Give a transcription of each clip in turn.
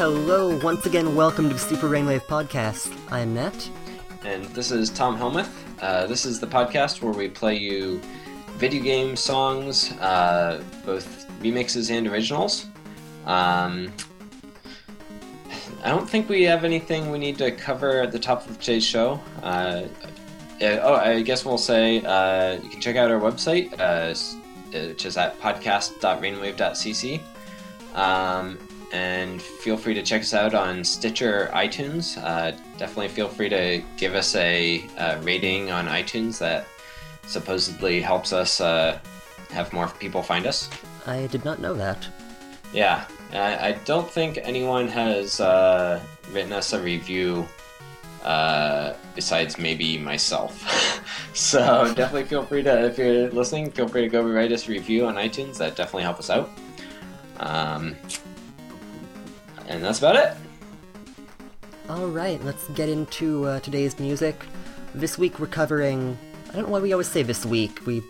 Hello, once again, welcome to Super Rainwave Podcast. I'm Matt. And this is Tom Helmuth. Uh, this is the podcast where we play you video game songs, uh, both remixes and originals. Um, I don't think we have anything we need to cover at the top of today's show. Uh, oh, I guess we'll say uh, you can check out our website, uh, which is at podcast.rainwave.cc. Um, and feel free to check us out on Stitcher, iTunes. Uh, definitely feel free to give us a, a, rating on iTunes. That supposedly helps us uh, have more people find us. I did not know that. Yeah, I, I don't think anyone has uh, written us a review uh, besides maybe myself. so definitely feel free to, if you're listening, feel free to go write us a review on iTunes. That definitely help us out. Um, and that's about it. Alright, let's get into uh, today's music. This week we're covering. I don't know why we always say this week. We,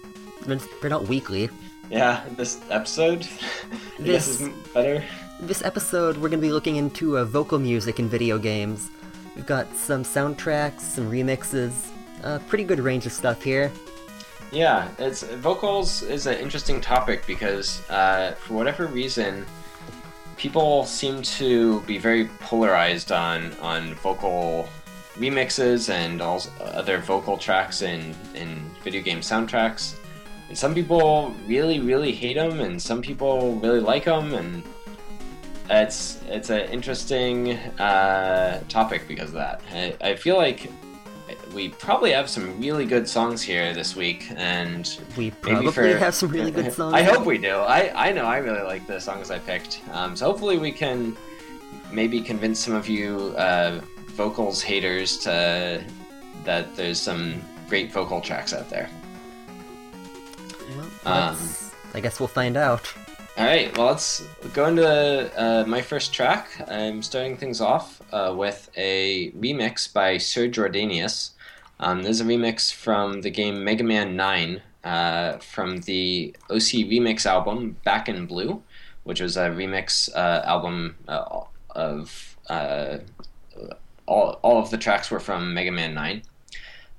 we're not weekly. Yeah, this episode. this is better. This episode, we're going to be looking into uh, vocal music in video games. We've got some soundtracks, some remixes, a uh, pretty good range of stuff here. Yeah, it's vocals is an interesting topic because uh, for whatever reason, people seem to be very polarized on on vocal remixes and all other vocal tracks in in video game soundtracks. And some people really really hate them, and some people really like them, and it's it's an interesting uh, topic because of that. I, I feel like we probably have some really good songs here this week, and we probably for, have some really good songs. I hope we do. I I know I really like the songs I picked. Um, so hopefully we can maybe convince some of you uh, vocals haters to that there's some great vocal tracks out there. Well, um, I guess we'll find out. All right, well, let's go into uh, my first track. I'm starting things off uh, with a remix by Sir Jordanius. Um, this is a remix from the game Mega Man 9 uh, from the OC Remix album Back in Blue, which was a remix uh, album uh, of uh, all, all of the tracks were from Mega Man 9.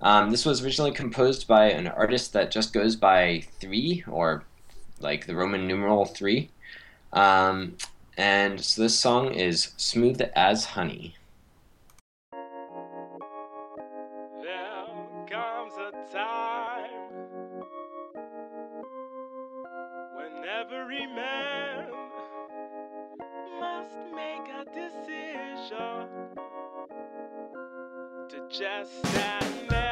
Um, this was originally composed by an artist that just goes by 3 or like the Roman numeral 3. Um, and so this song is Smooth as Honey. Every man must make a decision to just stand there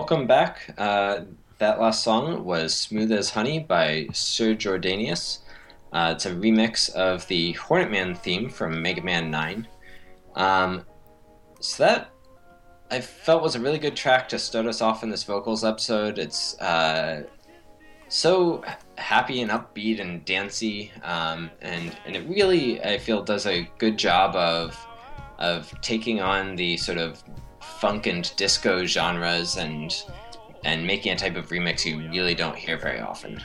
Welcome back. Uh, that last song was Smooth as Honey by Sir Jordanius. Uh, it's a remix of the Hornet Man theme from Mega Man 9. Um, so that I felt was a really good track to start us off in this vocals episode. It's uh, so happy and upbeat and dancey, um, and and it really I feel does a good job of of taking on the sort of funk and disco genres and and making a type of remix you really don't hear very often.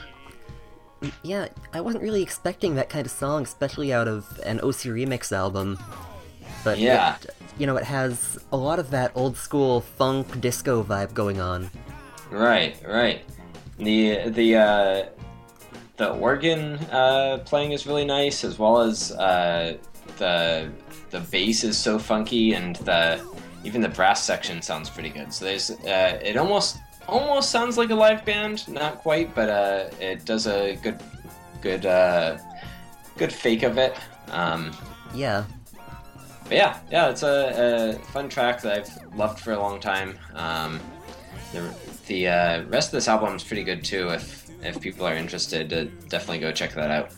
Yeah, I wasn't really expecting that kind of song, especially out of an OC Remix album. But Yeah. it, you know, it has a lot of that old school funk disco vibe going on. Right, right. The the uh, the organ uh, playing is really nice, as well as uh, the the bass is so funky, and the even the brass section sounds pretty good. So there's uh, it almost almost sounds like a live band, not quite, but uh, it does a good good uh, good fake of it. Um, Yeah, but yeah, yeah, it's a, a fun track that I've loved for a long time. Um, the the uh, rest of this album is pretty good too. If if people are interested, to definitely go check that out.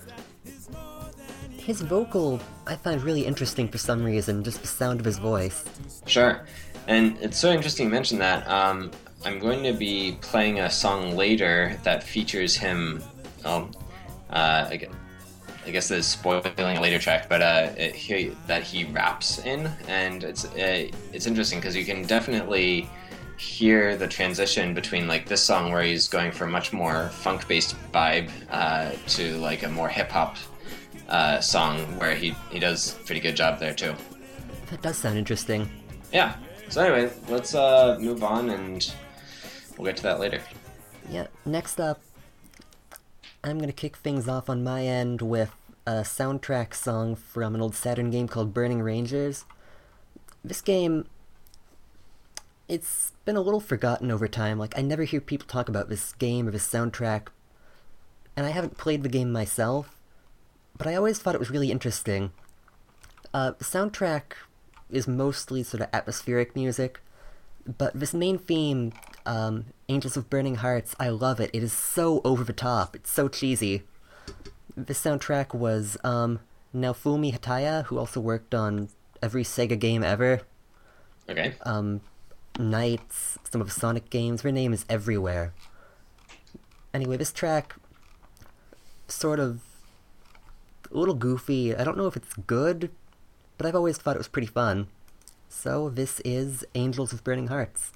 His vocal I find really interesting for some reason, just the sound of his voice. Sure, and it's so interesting you mention that. Um, I'm going to be playing a song later that features him. Um, uh, I guess this is spoiling a later track, but uh, it, he, that he raps in, and it's uh, it's interesting because you can definitely hear the transition between like this song where he's going for a much more funk-based vibe uh, to like a more hip-hop uh, song where he he does a pretty good job there too. That does sound interesting. Yeah. So anyway, let's uh, move on and we'll get to that later. Yeah, next up, I'm gonna kick things off on my end with a soundtrack song from an old Saturn game called Burning Rangers. This game, it's been a little forgotten over time. Like, I never hear people talk about this game or this soundtrack, and I haven't played the game myself, but I always thought it was really interesting. Uh, the soundtrack is mostly sort of atmospheric music, but this main theme, um, Angels of Burning Hearts, I love it. It is so over the top. It's so cheesy. This soundtrack was um, Naofumi Hataya, who also worked on every Sega game ever. Okay. Um, NiGHTS, some of the Sonic games. Her name is everywhere. Anyway, this track, sort of a little goofy. I don't know if it's good, but I've always thought it was pretty fun. So this is Angels with Burning Hearts.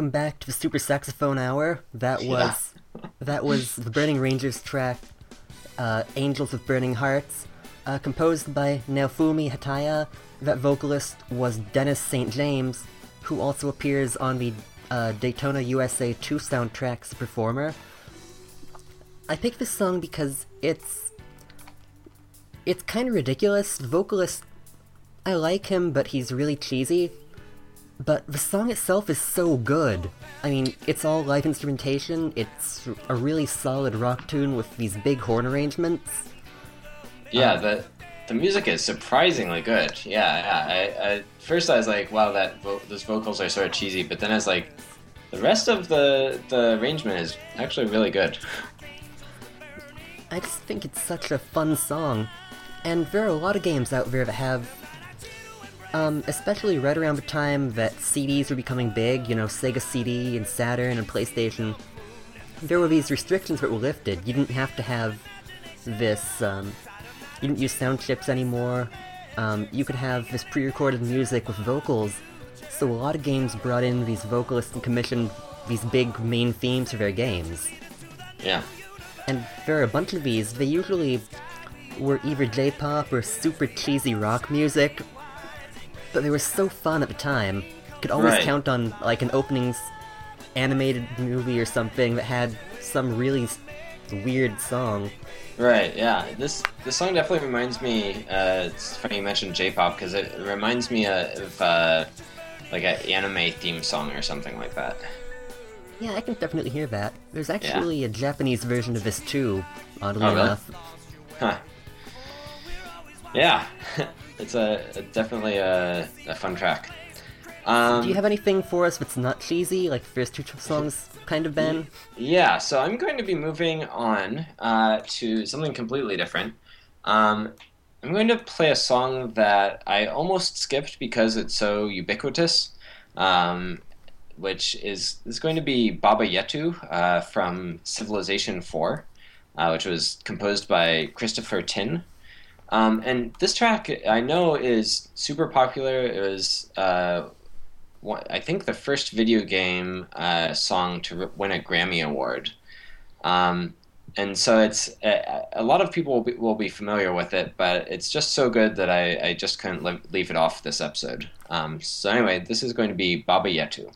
Welcome back to the Super Saxophone Hour. That was that was the Burning Rangers track, uh, "Angels with Burning Hearts," uh, composed by Naofumi Hataya. That vocalist was Dennis St. James, who also appears on the uh, Daytona USA 2 soundtrack's performer. I picked this song because it's it's kind of ridiculous. The vocalist, I like him, but he's really cheesy. But the song itself is so good. I mean, it's all live instrumentation. It's a really solid rock tune with these big horn arrangements. Yeah, um, the the music is surprisingly good. Yeah, yeah. I, I first I was like, wow, that vo- those vocals are sort of cheesy, but then I was like, the rest of the the arrangement is actually really good. I just think it's such a fun song. And there are a lot of games out there that have, um, especially right around the time that CDs were becoming big, you know, Sega CD and Saturn and PlayStation, there were these restrictions that were lifted. You didn't have to have this, um, you didn't use sound chips anymore. Um, you could have this pre-recorded music with vocals. So a lot of games brought in these vocalists and commissioned these big main themes for their games. Yeah. And there are a bunch of these. They usually were either J-pop or super cheesy rock music, but they were so fun at the time. You could always Right. count on like an openings animated movie or something that had some really weird song. Right. Yeah. This this song definitely reminds me. Uh, it's funny you mentioned J-pop because it reminds me uh, of uh, like an anime theme song or something like that. Yeah, I can definitely hear that. There's actually a Japanese version of this too, oddly Oh, really? enough. Huh. Yeah. it's a, a definitely a, a fun track. Um, Do you have anything for us that's not cheesy, like the first two songs kind of been? Yeah, so I'm going to be moving on uh, to something completely different. Um, I'm going to play a song that I almost skipped because it's so ubiquitous, um, which is is going to be Baba Yetu uh, from Civilization 4, uh, which was composed by Christopher Tin. Um, and this track I know is super popular. It was uh, one, I think the first video game uh, song to r- win a Grammy award. Um, and so it's a, a lot of people will be, will be familiar with it, but it's just so good that I, I just couldn't leave it off this episode. Um, so anyway, this is going to be Baba Yetu.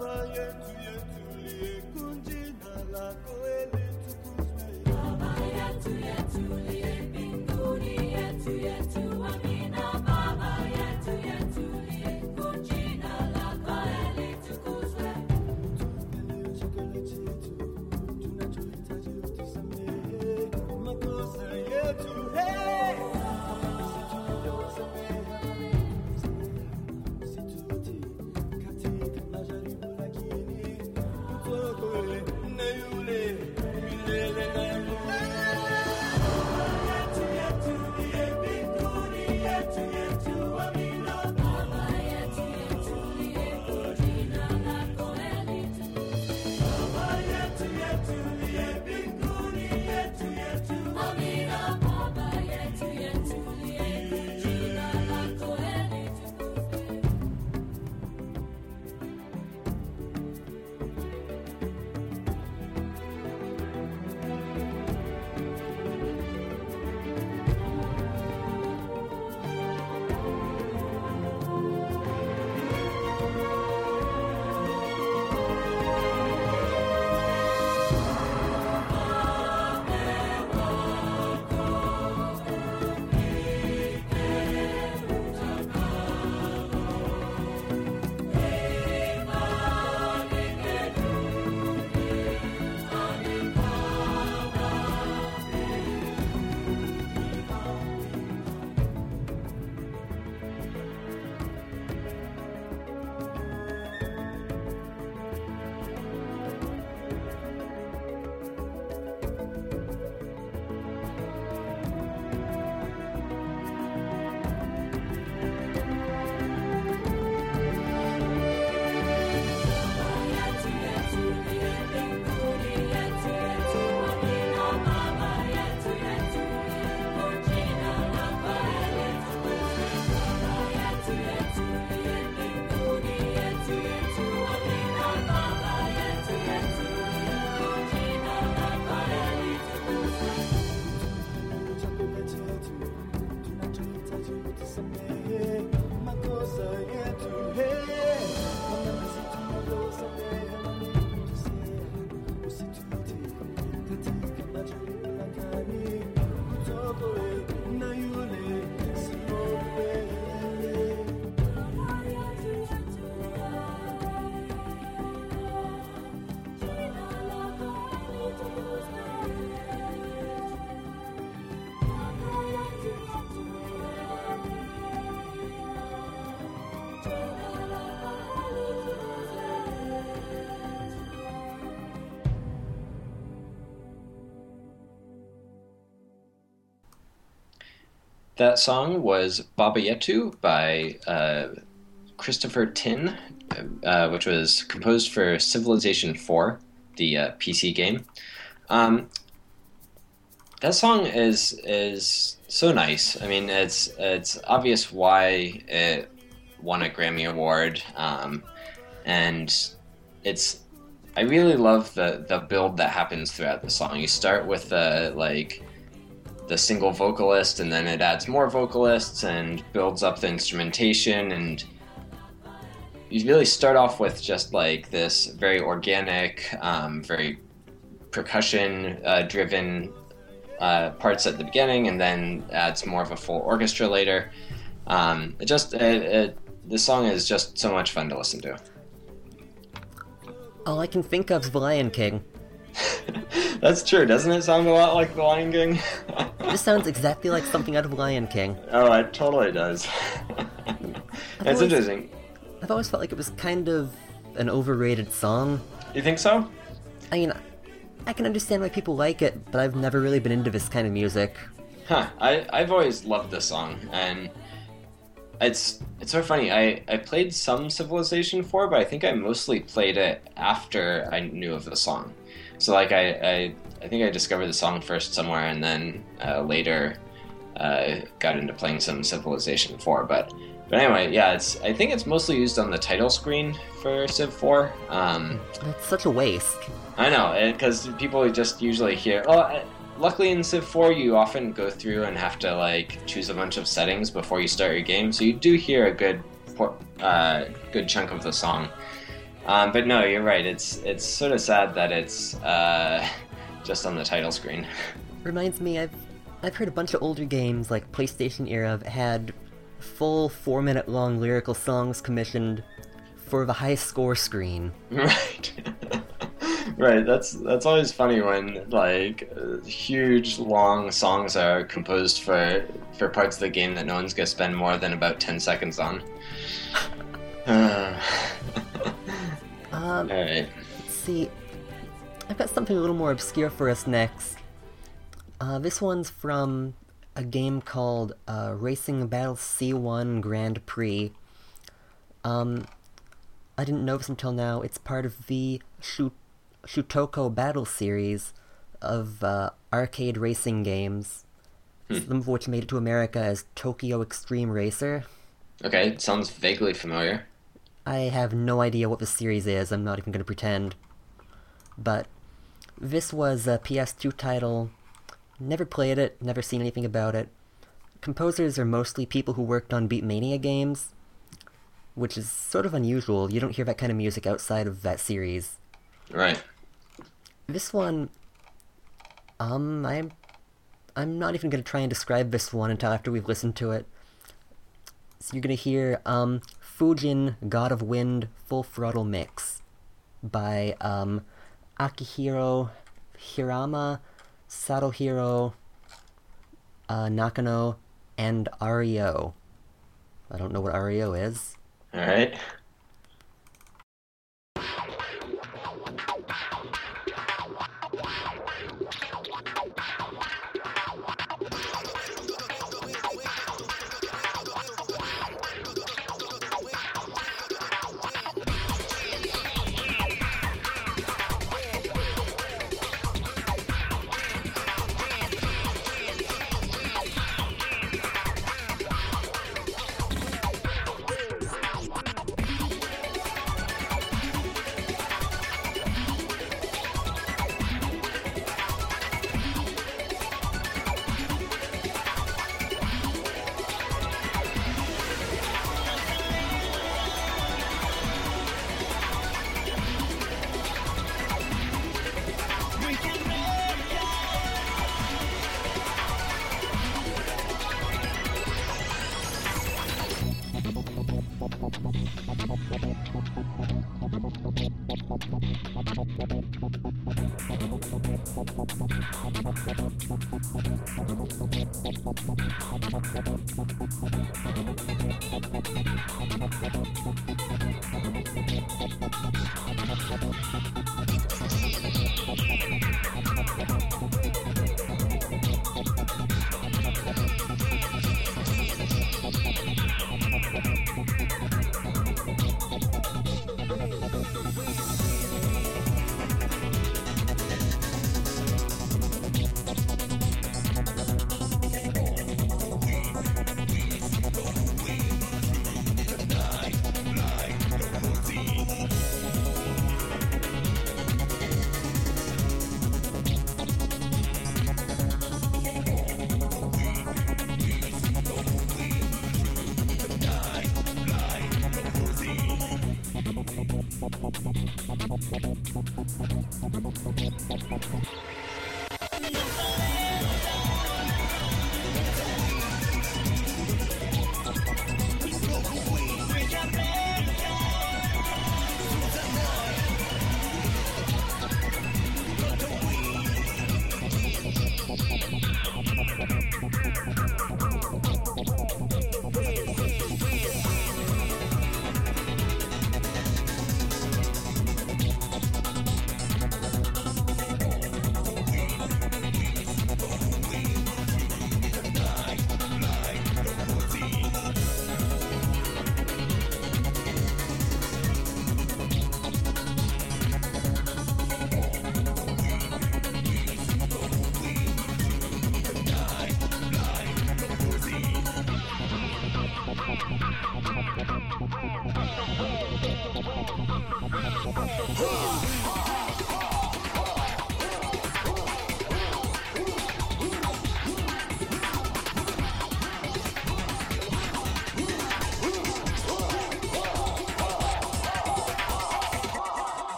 Amina That song was Baba Yetu by uh, Christopher Tin, uh, which was composed for Civilization 4, the uh, PC game. Um, that song is is so nice. I mean, it's it's obvious why it won a Grammy award, um, and it's I really love the the build that happens throughout the song. You start with the like the single vocalist, and then it adds more vocalists and builds up the instrumentation and you really start off with just like this very organic, um, very percussion uh, driven uh, parts at the beginning, and then adds more of a full orchestra later. Um, it just it, it, the song is just so much fun to listen to. All I can think of is The Lion King. That's true, doesn't it sound a lot like The Lion King? This sounds exactly like something out of Lion King. oh, it totally does. it's interesting. I've always felt like it was kind of an overrated song. You think so? I mean, I can understand why people like it, but I've never really been into this kind of music. Huh. I, I've always loved this song, and it's it's so funny. I, I played some Civilization 4, but I think I mostly played it after I knew of the song. So like I, I, I think I discovered the song first somewhere, and then uh, later uh, got into playing some Civilization 4. But but anyway, yeah, it's I think it's mostly used on the title screen for Civ 4. Um, It's such a waste. I know, because people just usually hear. Oh, I- luckily in Civ 4, you often go through and have to like choose a bunch of settings before you start your game, so you do hear a good, uh, good chunk of the song. Um, but no, you're right. It's it's sort of sad that it's uh, just on the title screen. Reminds me, I've I've heard a bunch of older games like PlayStation era had full four minute long lyrical songs commissioned for the high score screen. right. right. That's that's always funny when like uh, huge long songs are composed for for parts of the game that no one's gonna spend more than about ten seconds on. Um, all right. let's see. I've got something a little more obscure for us next. Uh, this one's from a game called uh, Racing Battle C1 Grand Prix. Um, I didn't know this until now. It's part of the Shu- Shutoko Battle series of uh, arcade racing games, some of which made it to America as Tokyo Extreme Racer. Okay. Sounds vaguely familiar. I have no idea what the series is, I'm not even going to pretend. But this was a PS2 title. Never played it, never seen anything about it. Composers are mostly people who worked on Beatmania games, which is sort of unusual. You don't hear that kind of music outside of that series. Right. This one, um, I'm, I'm not even gonna try and describe this one until after we've listened to it. So you're gonna hear, um, Fujin God of Wind Full Throttle Mix by, um, Akihiro Hirama, Satohiro, uh, Nakano, and Ario. I don't know what Ario is. All right.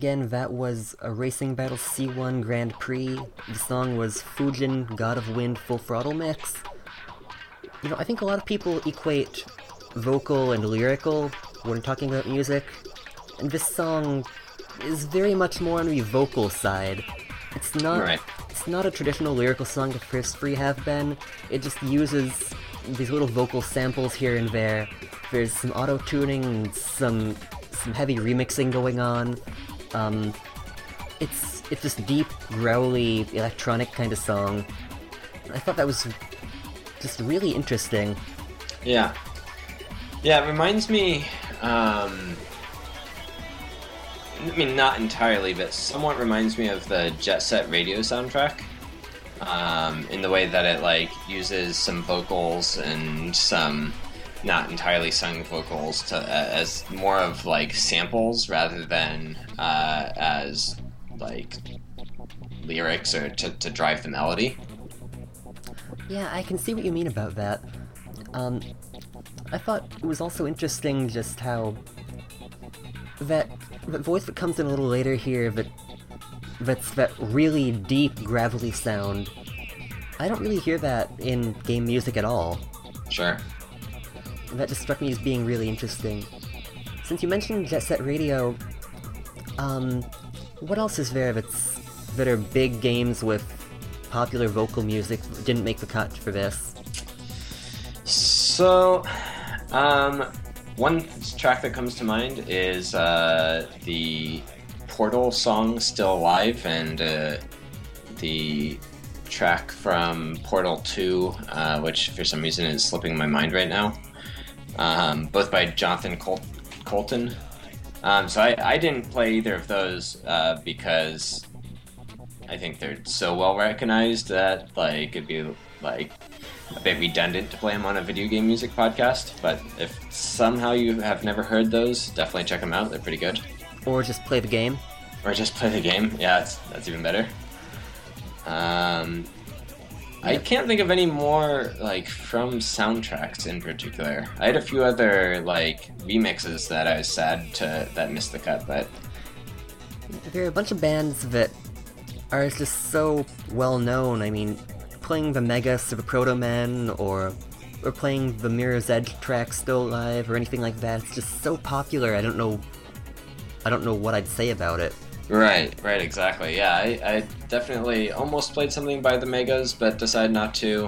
Again, that was a Racing Battle C1 Grand Prix. The song was Fujin God of Wind Full Throttle Mix. You know, I think a lot of people equate vocal and lyrical when talking about music, and this song is very much more on the vocal side. It's not Right. it's not a traditional lyrical song the first three have been. It just uses these little vocal samples here and there. There's some auto tuning some some heavy remixing going on. Um, it's it's this deep, growly, electronic kind of song. I thought that was just really interesting. Yeah. Yeah, it reminds me. Um, I mean, not entirely, but somewhat reminds me of the Jet Set Radio soundtrack. Um, in the way that it like uses some vocals and some not entirely sung vocals to as more of like samples rather than uh, as like lyrics or to, to drive the melody. Yeah, I can see what you mean about that. Um, I thought it was also interesting just how that that voice that comes in a little later here that that's that really deep gravelly sound. I don't really hear that in game music at all. Sure. That just struck me as being really interesting. Since you mentioned Jet Set Radio, um, what else is there that's that are big games with popular vocal music that didn't make the cut for this? So, um, one track that comes to mind is uh, the Portal song "Still Alive" and uh, the track from Portal 2, uh, which for some reason is slipping my mind right now. Um, both by Jonathan Col- Coulton. Um, so I, I didn't play either of those uh, because I think they're so well recognized that like it'd be like a bit redundant to play them on a video game music podcast. But if somehow you have never heard those, definitely check them out. They're pretty good. Or just play the game. Or just play the game. Yeah, that's, that's even better. Um, I can't think of any more like from soundtracks in particular. I had a few other like remixes that I was sad to that missed the cut, but There are a bunch of bands that are just so well known. I mean, playing the Megas of a Proto Man or or playing the Mirror's Edge track Still Alive or anything like that. It's just so popular. I don't know. I don't know what I'd say about it. Right, right, exactly. Yeah, I, I definitely almost played something by the Megas, but decided not to.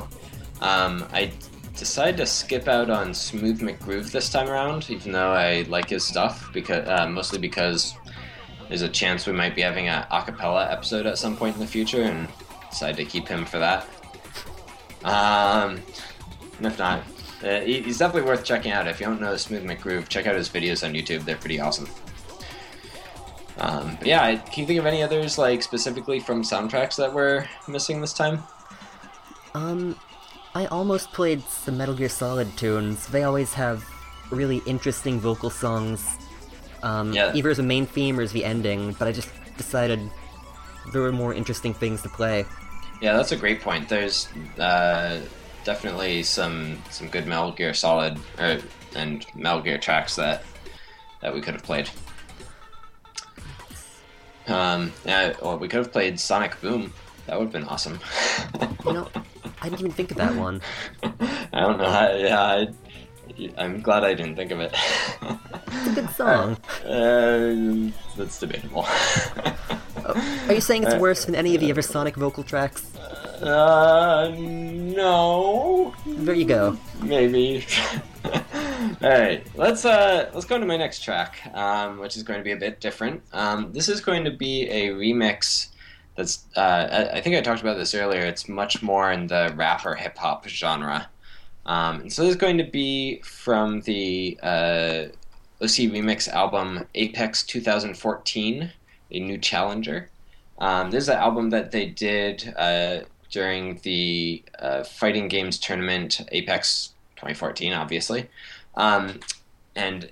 Um, I decided to skip out on Smooth McGroove this time around, even though I like his stuff, because uh, mostly because there's a chance we might be having a acapella episode at some point in the future, and decided to keep him for that. Um, and if not, uh, he- he's definitely worth checking out. If you don't know Smooth McGroove, check out his videos on YouTube. They're pretty awesome. Um, but yeah, can you think of any others like specifically from soundtracks that we're missing this time? Um, I almost played some Metal Gear Solid tunes. They always have really interesting vocal songs. Um, Yeah. either as a main theme or as the ending, but I just decided there were more interesting things to play. Yeah, that's a great point. There's uh, definitely some some good Metal Gear Solid or, and Metal Gear tracks that that we could have played. Um, yeah, well, we could have played Sonic Boom. That would have been awesome. You know, I didn't even think of that one. I don't know. How, yeah, I, I'm glad I didn't think of it. It's a good song. uh, that's debatable. Are you saying it's Uh, worse than any of the other Sonic vocal tracks? Uh, no. There you go. Maybe. All right, let's uh let's go to my next track, um, which is going to be a bit different. Um, this is going to be a remix. That's uh, I, think I talked about this earlier. It's much more in the rap or hip hop genre. Um, and so this is going to be from the uh, OC Remix album Apex 2014, a new challenger. Um, this is an album that they did uh, during the uh, fighting games tournament Apex 2014, obviously. Um, and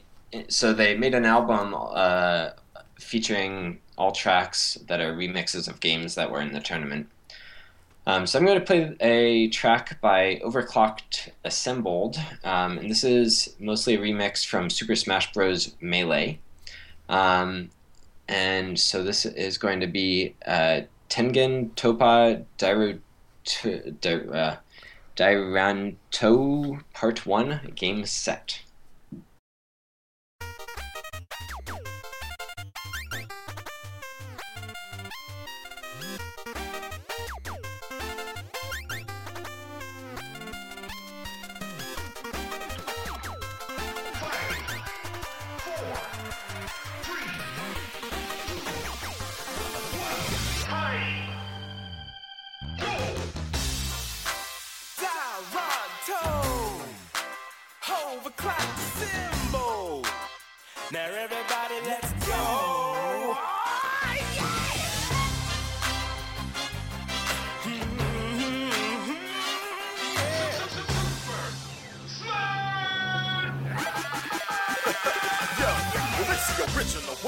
so they made an album uh, featuring all tracks that are remixes of games that were in the tournament. Um, so I'm going to play a track by Overclocked Assembled, um, and this is mostly a remix from Super Smash Bros. Melee. Um, and so this is going to be uh, Tengen Toppa Dairu, Dai- uh, Dairanto Part 1 Game Set.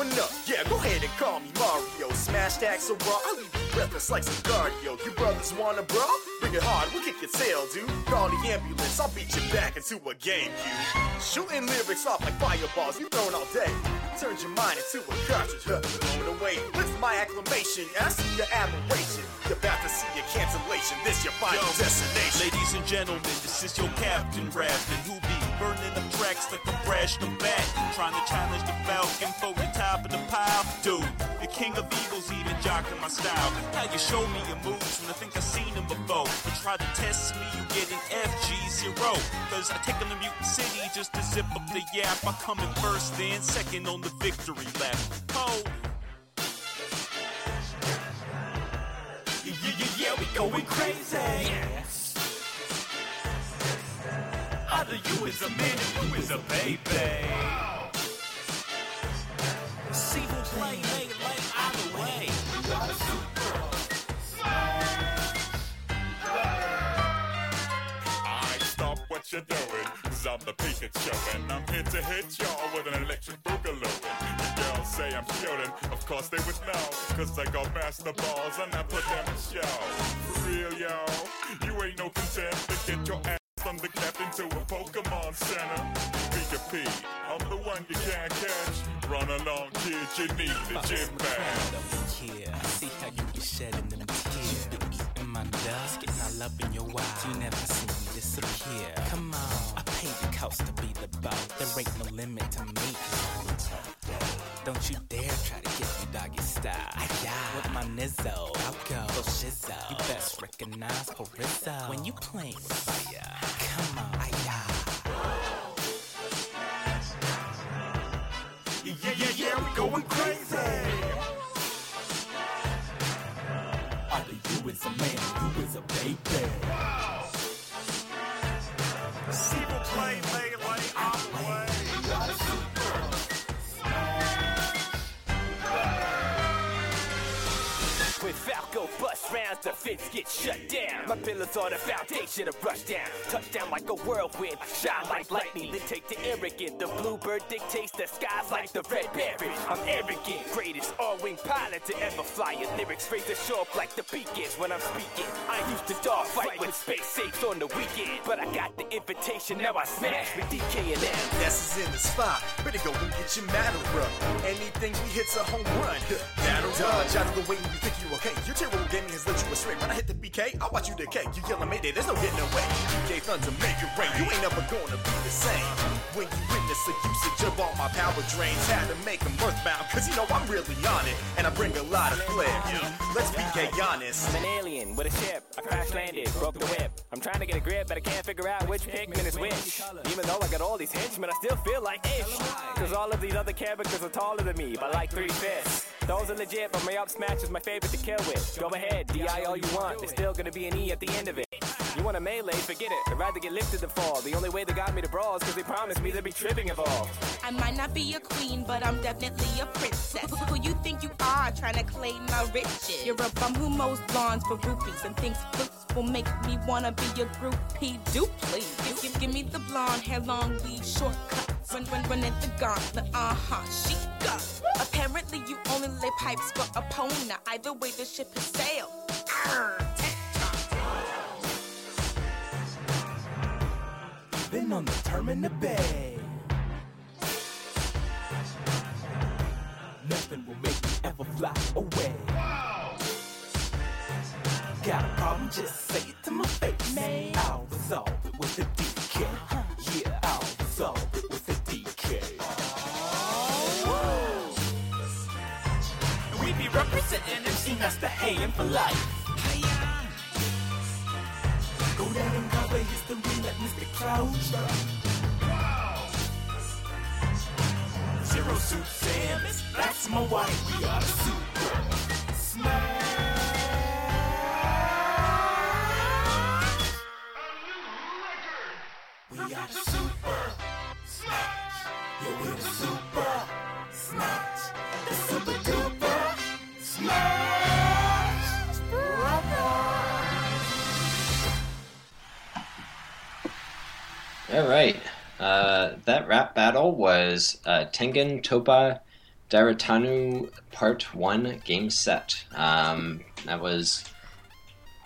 One up. Yeah, go ahead and call me Mario. Smash that so raw, I'll leave you breathless like some cardio. You brothers wanna brawl? Bring it hard, we'll kick your tail, dude. Call the ambulance, I'll beat you back into a game cube. Shooting lyrics off like fireballs, you thrown all day. Turns your mind into a cartridge, huh? Blown away. Lift my acclamation, I see your admiration. You're about to see your cancellation. This your final Yo, destination. Ladies and gentlemen, this is your captain rapping who be burning the tracks like a brash them back. Trying to challenge the falcon for the top of the pile. Dude, the king of eagles even jocking my style. Now you show me your moves when I think I've seen them before. You try to test me, you get an FG0. Cause I take them to Mutant City just to zip up the yap. I come in first, then second on the victory lap. Oh, yeah, yeah, yeah, we going crazy. Yeah. Either you is a man or you is a baby. See who play, lay, lay, either way. I stop what you're doing, cause I'm the Pikachu, and I'm here to hit y'all with an electric boogaloo. The girls say I'm shooting, of course they would know, cause I got master balls and I put them in show. For real, yo, you ain't no contender, get your ass from the captain to a Pokemon Center. Pika P, I'm the one you can't catch. Run along, kid, you need the gym bag. Yeah, I see how you be shedding them tears. You eating my dust, getting all up in your eyes. You never see me disappear. Come on, I paid the cost to be the boss. There ain't no limit to me. Don't you dare try to get me doggy style. Yeah. With my nizzo, I'll go. Go shizzo. You best recognize Carissa. When you with fire, come on. Yeah. Yeah, yeah, yeah, yeah, we going crazy. Either you is a man or you is a baby. Rounds, the fence get shut down. My pillars are the foundation of rush down. Touchdown like a whirlwind, shine like lightning. Then take the arrogant. The bluebird dictates the skies like the red berry. I'm arrogant, greatest all-wing pilot to ever fly. Your lyrics razor sharp like the beacons when I'm speaking. I used to dog fight with space safes on the weekend, but I got the invitation. Now I smash with DK and M. Is in the spot. Better go and get your matter up. Anything we hit's a home run. Battle dodge out of the way when you think you're okay. Your terrible gaming has led you astray. When I hit the BK, I watch you decay. You yelling Mayday, there's no getting away. BK Thunder, make it rain. You ain't ever gonna be the same. When you witness the usage of all my power drains, had to make them earthbound. Cause you know I'm really on it. And I bring a lot of flair. Let's be honest. I'm an alien with a ship. I crash landed, broke the whip. I'm trying to get a grip, but I can't figure out which Pikmin is which. Even though I got all these henchmen, I still feel like ish. Cause all of these other characters are taller than me by like three fifths. Those are legit, but my up smash is my favorite to kill with. Go ahead, DI all you want. There's still gonna be an E at the end of it. You want a melee? Forget it. I'd rather get lifted than fall. The only way they got me to brawl is cause they promised me there'd be tripping involved. I might not be a queen, but I'm definitely a princess. Who you think you are trying to claim my riches? You're a bum who mows lawns for rupees and thinks flutes will make me wanna be your groupie. Do please give, give, give me the blonde hair, long weave, shortcuts. Run, run, run at the gauntlet. Uh huh. She goes. Apparently you only lay pipes for a pona. Either way, the ship has sailed. Been on the terminal bay. Nothing will make me ever fly away. Got a problem, just say it to my face. Man. I'll resolve it with a DK. Representing MC Master Hayin for life. Go down and cover history like Mr. Crouch. Zero suit Samus, that's my wife. We are the super All right. Uh, that rap battle was uh, Tengen Toppa Daratanu Part 1 game set. Um, that was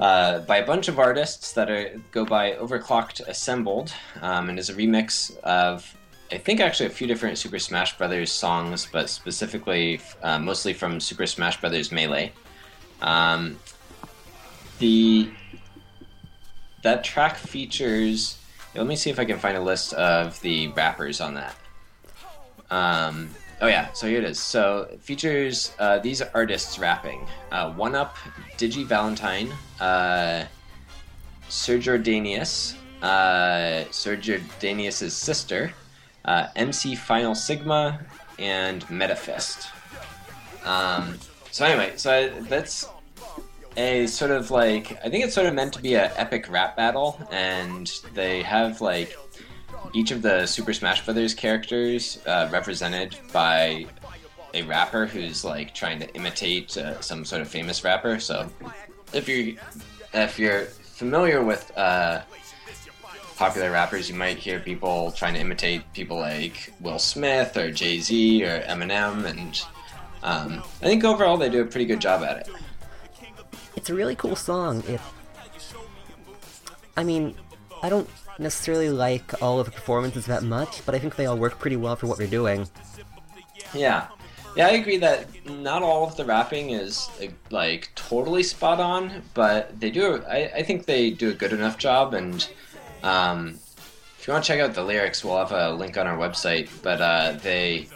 uh, by a bunch of artists that are, go by Overclocked Assembled um, and is a remix of, I think, actually a few different Super Smash Brothers songs, but specifically uh, mostly from Super Smash Brothers Melee. Um, the that track features. Let me see if I can find a list of the rappers on that. Um, oh yeah, so here it is. So features uh, these artists rapping: uh, One Up, Digi Valentine, uh, Sergio Danius, uh, sister, uh, MC Final Sigma, and Metafist. Um, so anyway, so that's a sort of like I think it's sort of meant to be an epic rap battle, and they have like each of the Super Smash Brothers characters uh, represented by a rapper who's like trying to imitate uh, some sort of famous rapper. So if you if you're familiar with uh, popular rappers, you might hear people trying to imitate people like Will Smith or Jay Z or Eminem, and um, I think overall they do a pretty good job at it. It's a really cool song. It. I mean, I don't necessarily like all of the performances that much, but I think they all work pretty well for what they're doing. Yeah. Yeah, I agree that not all of the rapping is like totally spot on, but they do. I, I think they do a good enough job. And um, if you want to check out the lyrics, we'll have a link on our website. But uh, they,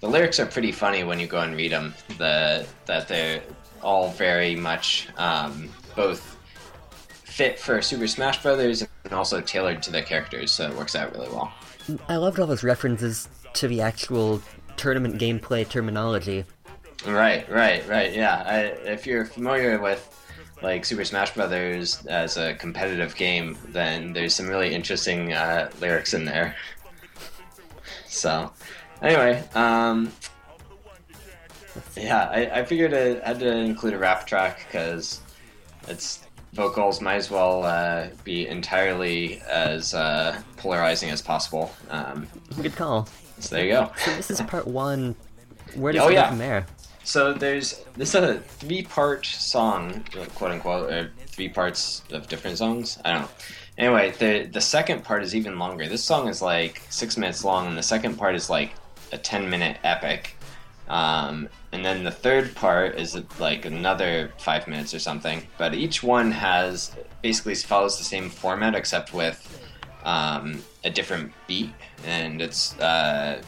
the lyrics are pretty funny when you go and read them. The that they're all very much um, both fit for Super Smash Brothers and also tailored to the characters, so it works out really well. I loved all those references to the actual tournament gameplay terminology. Right, right, right. Yeah, I, if you're familiar with like Super Smash Brothers as a competitive game, then there's some really interesting uh, lyrics in there. So, anyway, um, yeah, I, I figured I had to include a rap track because its vocals might as well uh, be entirely as uh, polarizing as possible. Um, Good call. so there you go. So this is part one. Where does Oh, it go yeah. from there? So there's this is a three part song, quote unquote, or three parts of different songs. I don't know. Anyway, the the second part is even longer. This song is like six minutes long, and the second part is like a ten minute epic. Um, and then the third part is like another five minutes or something. But each one has basically follows the same format except with um, a different beat, and it's uh,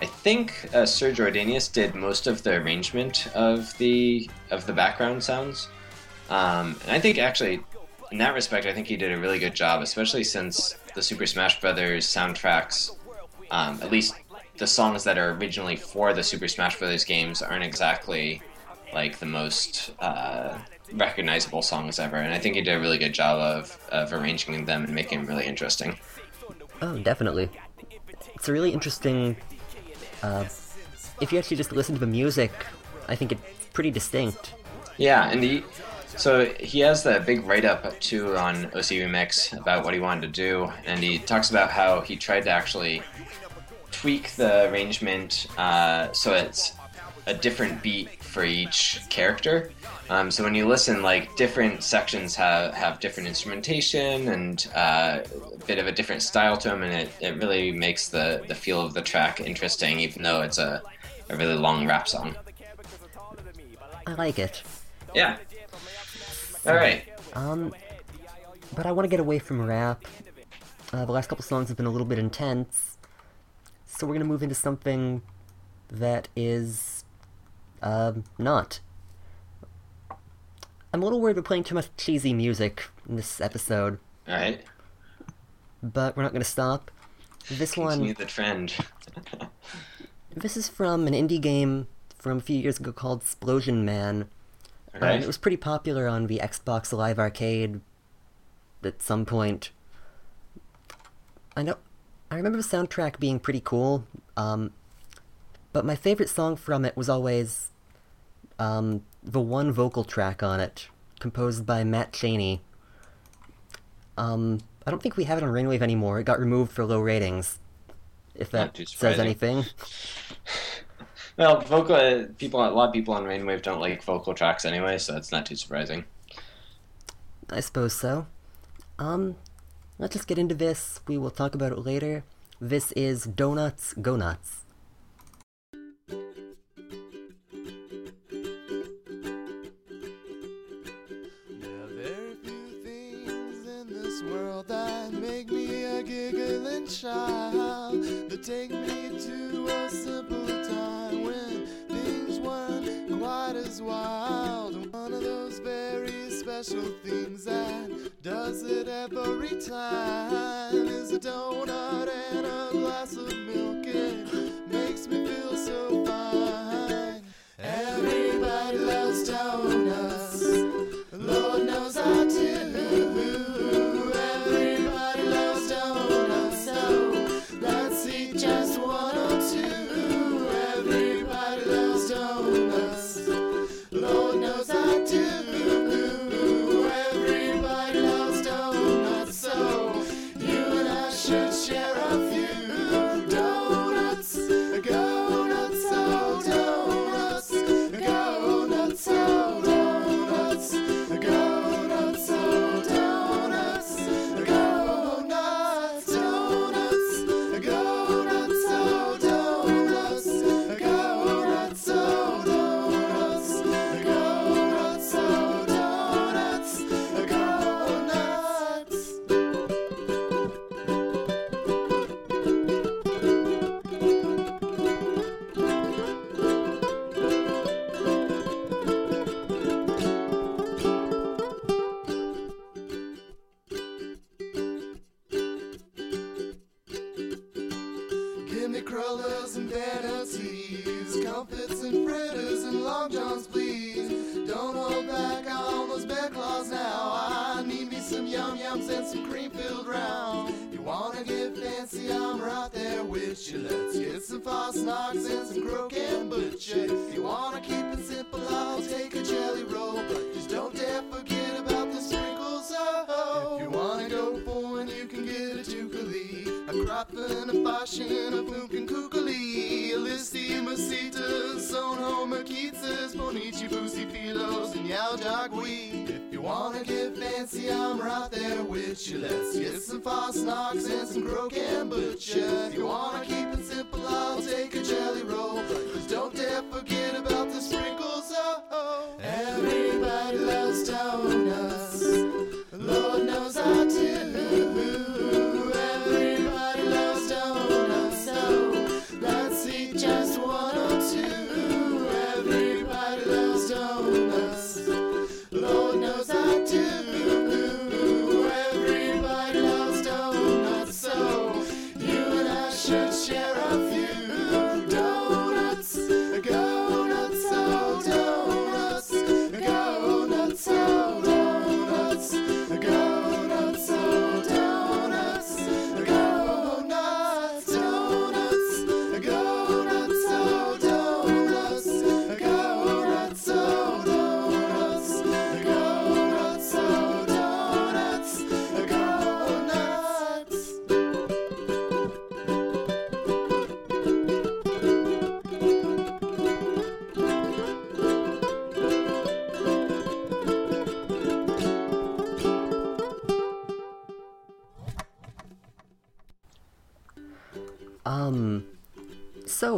I think uh, Serge Ordanius did most of the arrangement of the of the background sounds, um, and I think actually, in that respect, I think he did a really good job, especially since the Super Smash Brothers soundtracks, um, at least the songs that are originally for the Super Smash Bros. games, aren't exactly like the most uh, recognizable songs ever, and I think he did a really good job of of arranging them and making them really interesting. Oh, definitely. It's a really interesting. Uh, if you actually just listen to the music, I think it's pretty distinct. Yeah, and he so he has the big write up too on OC Remix about what he wanted to do, and he talks about how he tried to actually tweak the arrangement uh, so it's a different beat for each character. Um, so when you listen, like different sections have have different instrumentation and uh, a bit of a different style to them, and it, it really makes the the feel of the track interesting, even though it's a a really long rap song. I like it. Yeah. All right. Um, but I want to get away from rap. Uh, the last couple songs have been a little bit intense, so we're gonna move into something that is, um, not. I'm a little worried we're playing too much cheesy music in this episode, All right. but we're not gonna stop. This one, Continue the trend. this is from an indie game from a few years ago called Splosion Man. Um, it was pretty popular on the Xbox Live Arcade at some point. I know. I remember the soundtrack being pretty cool, um, but my favorite song from it was always um, the one vocal track on it, composed by Matt Cheney. Um, I don't think we have it on Rainwave anymore. It got removed for low ratings. If that says anything. well, vocal uh, people, a lot of people on Rainwave don't like vocal tracks anyway, so that's not too surprising. I suppose so. Um, let's just get into this. We will talk about it later. This is Donuts Go Nuts. There are very few things in this world that make me a giggling child. That take me to a simpler time when things weren't quite as wild. One of those very special things that does it every time. Is a donut and a glass of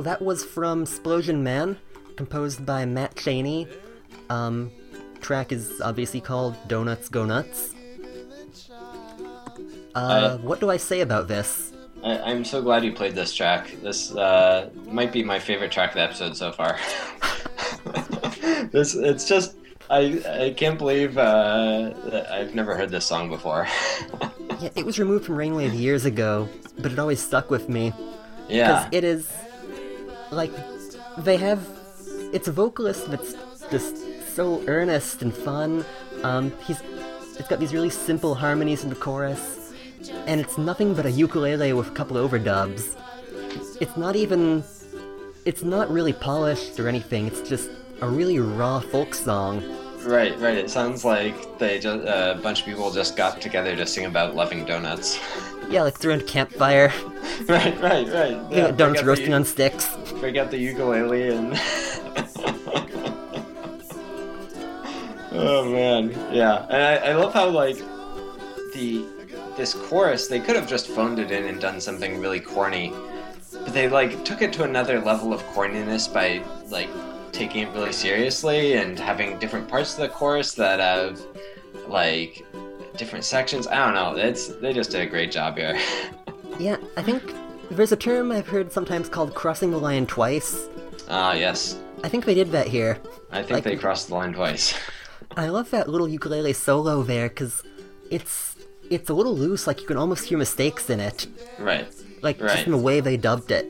that was from Splosion Man, composed by Matt Cheney. Um, track is obviously called Donuts Go Nuts. Uh, what do I say about this? I, I'm so glad you played this track. This uh, might be my favorite track of the episode so far. this it's just I I can't believe uh, I've never heard this song before. Yeah, it was removed from Rainwave years ago, but it always stuck with me. yeah, Because it is. Like, they have. It's a vocalist that's just so earnest and fun. Um, he's. It's got these really simple harmonies in the chorus, and it's nothing but a ukulele with a couple overdubs. It's not even. It's not really polished or anything, it's just a really raw folk song. Right, right. It sounds like they just uh, a bunch of people just got together to sing about loving donuts. Yeah, like through a campfire, right, right, right. Yeah, donuts roasting the, on sticks. Forget the ukulele and. oh man, yeah, and I, I love how like the this chorus they could have just phoned it in and done something really corny, but they like took it to another level of corniness by like taking it really seriously and having different parts of the chorus that have like different sections. I don't know. It's they just did a great job here. Yeah, I think there's a term I've heard sometimes called crossing the line twice. Ah, yes. I think they did that here. I think Like- they crossed the line twice. I love that little ukulele solo there because it's it's a little loose, like you can almost hear mistakes in it, right. like Right. just in the way they dubbed it.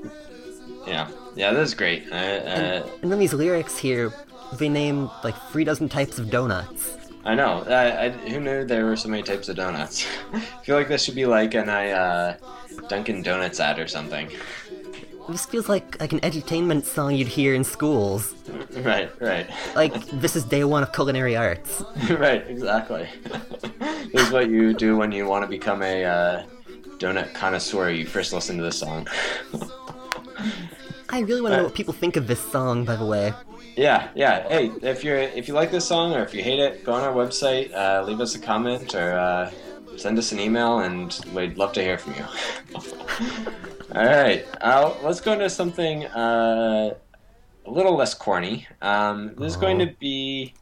Yeah. Yeah, that is great. Uh, uh, And then these lyrics here, they name like three dozen types of donuts. I know. I, I, who knew there were so many types of donuts? I feel like this should be like an I, uh, Dunkin' Donuts ad or something. This feels like like an edutainment song you'd hear in schools. right, right. Like this is day one of culinary arts. right, exactly. this is what you do when you want to become a uh, donut connoisseur. You first listen to this song. I really want to know what people think of this song, by the way. Yeah, yeah. Hey, if you're if you like this song or if you hate it, go on our website, uh, leave us a comment or uh, send us an email, and we'd love to hear from you. All right, uh, let's go into something uh, a little less corny. Um, this is going to be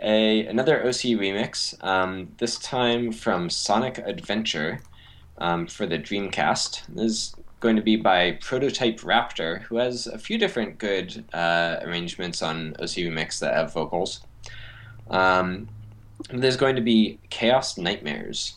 a another OC remix. Um, this time from Sonic Adventure um, for the Dreamcast. This is going to be by Prototype Raptor, who has a few different good uh, arrangements on OC Remix that have vocals. Um, there's going to be Chaos Nightmares.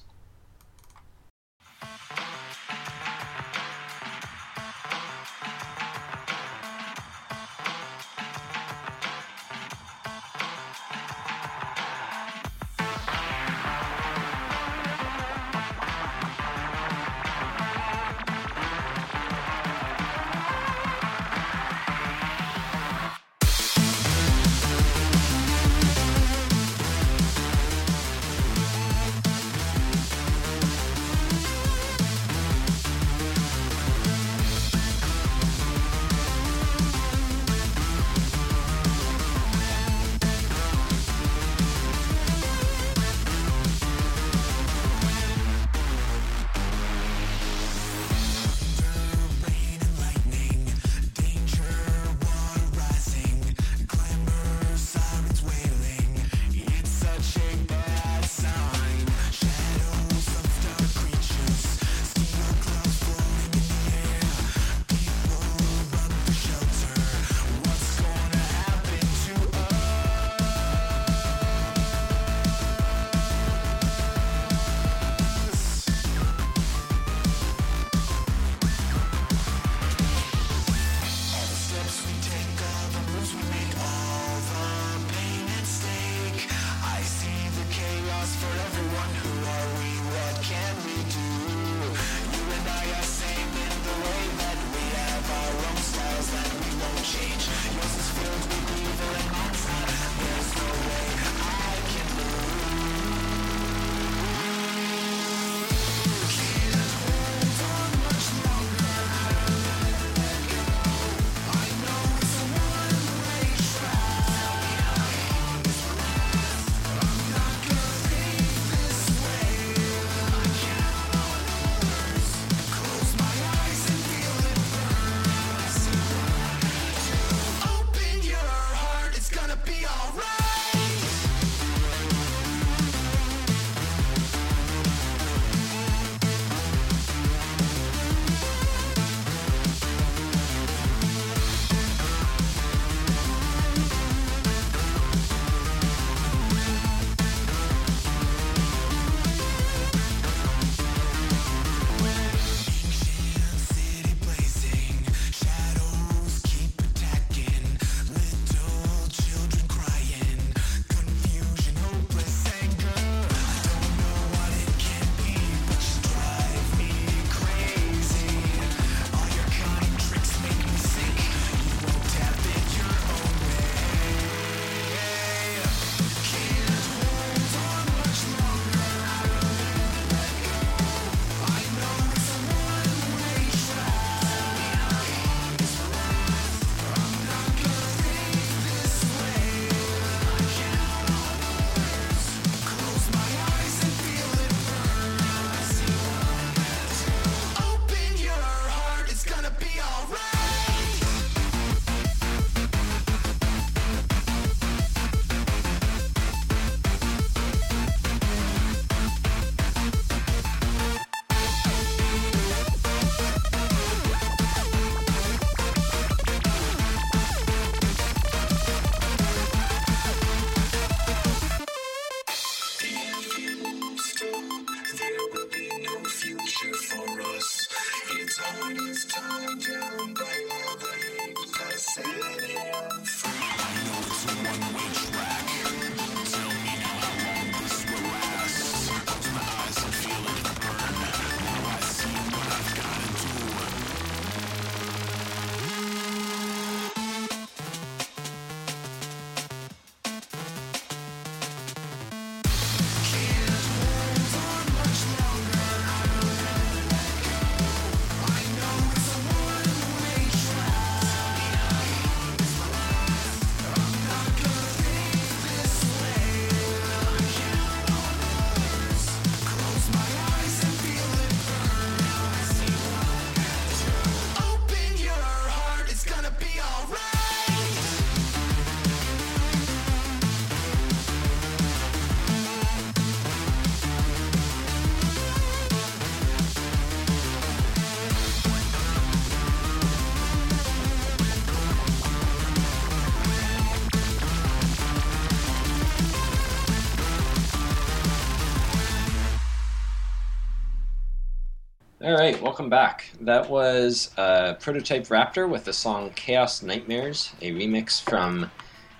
Right, welcome back. That was uh, Prototype Raptor with the song Chaos Nightmares, a remix from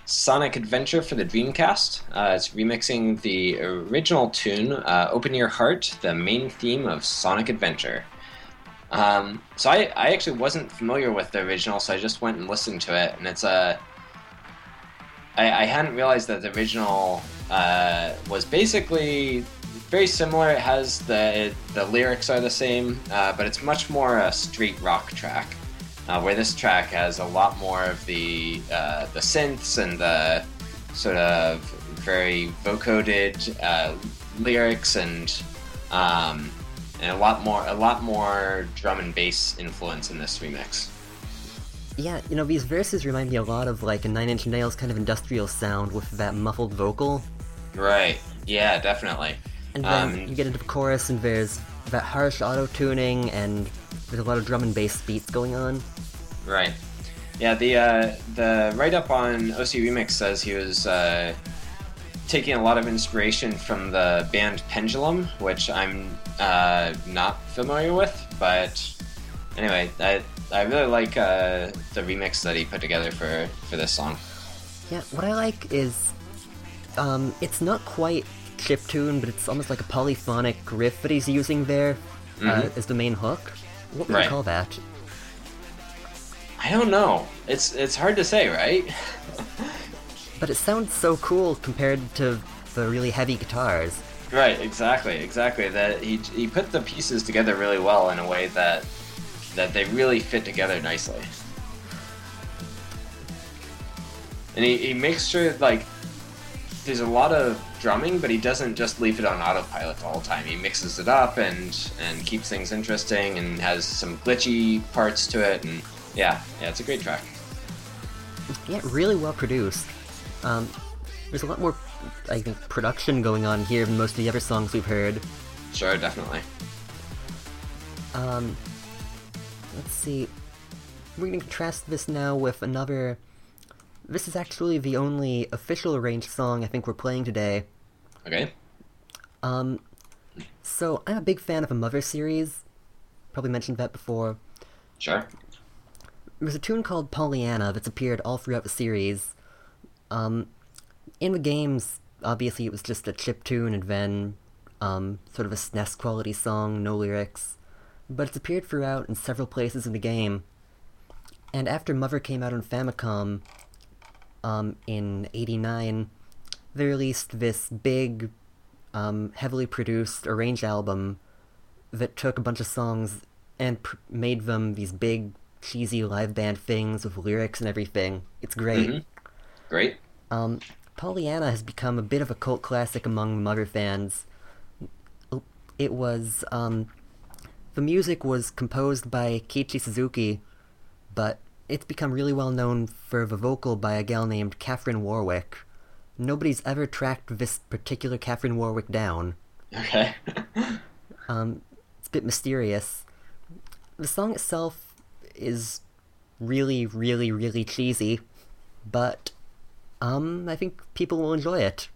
Sonic Adventure for the Dreamcast. Uh, it's remixing the original tune, uh, Open Your Heart, the main theme of Sonic Adventure. Um, so I, I actually wasn't familiar with the original, so I just went and listened to it, and it's a. I, I hadn't realized that the original uh, was basically very similar. It has the the lyrics are the same, uh, but it's much more a street rock track. Uh, where this track has a lot more of the uh, the synths and the sort of very vocoded uh, lyrics and um, and a lot more a lot more drum and bass influence in this remix. Yeah, you know, these verses remind me a lot of like a Nine Inch Nails kind of industrial sound with that muffled vocal. Right. Yeah, definitely. And then Um, you get into the chorus and there's that harsh auto tuning and there's a lot of drum and bass beats going on. Right. Yeah, the uh, the write up on OC Remix says he was uh, taking a lot of inspiration from the band Pendulum, which I'm uh, not familiar with, but anyway, I, I really like uh, the remix that he put together for, for this song. Yeah, what I like is, um, it's not quite chiptune, but it's almost like a polyphonic riff that he's using there uh, Mhm. as the main hook. What would Right. you call that? I don't know. It's it's hard to say, right? But it sounds so cool compared to the really heavy guitars. Right, exactly, exactly. That he he put the pieces together really well in a way that that they really fit together nicely. And he, he makes sure like there's a lot of drumming, but he doesn't just leave it on autopilot the whole time. He mixes it up and and keeps things interesting and has some glitchy parts to it and yeah, yeah, it's a great track. Yeah, really well produced. Um, there's a lot more, I think, production going on here than most of the other songs we've heard. Sure, definitely. Um, let's see. We're going to contrast this now with another. This is actually the only official arranged song I think we're playing today. Okay. Um, so I'm a big fan of a Mother series. Probably mentioned that before. Sure. There's a tune called Pollyanna that's appeared all throughout the series. Um, in the games, obviously it was just a chip tune and then um, sort of a SNES quality song, no lyrics. But it's appeared throughout in several places in the game. And after Mother came out on Famicom um, in 89, they released this big, um, heavily produced arranged album that took a bunch of songs and pr- made them these big, cheesy live band things with lyrics and everything. It's great. Mhm. Great. Um, Pollyanna has become a bit of a cult classic among Mother fans. It was, um, the music was composed by Keiichi Suzuki, but it's become really well known for the vocal by a gal named Catherine Warwick. Nobody's ever tracked this particular Catherine Warwick down. Okay. Um, it's a bit mysterious. The song itself is really, really, really cheesy, but um, I think people will enjoy it.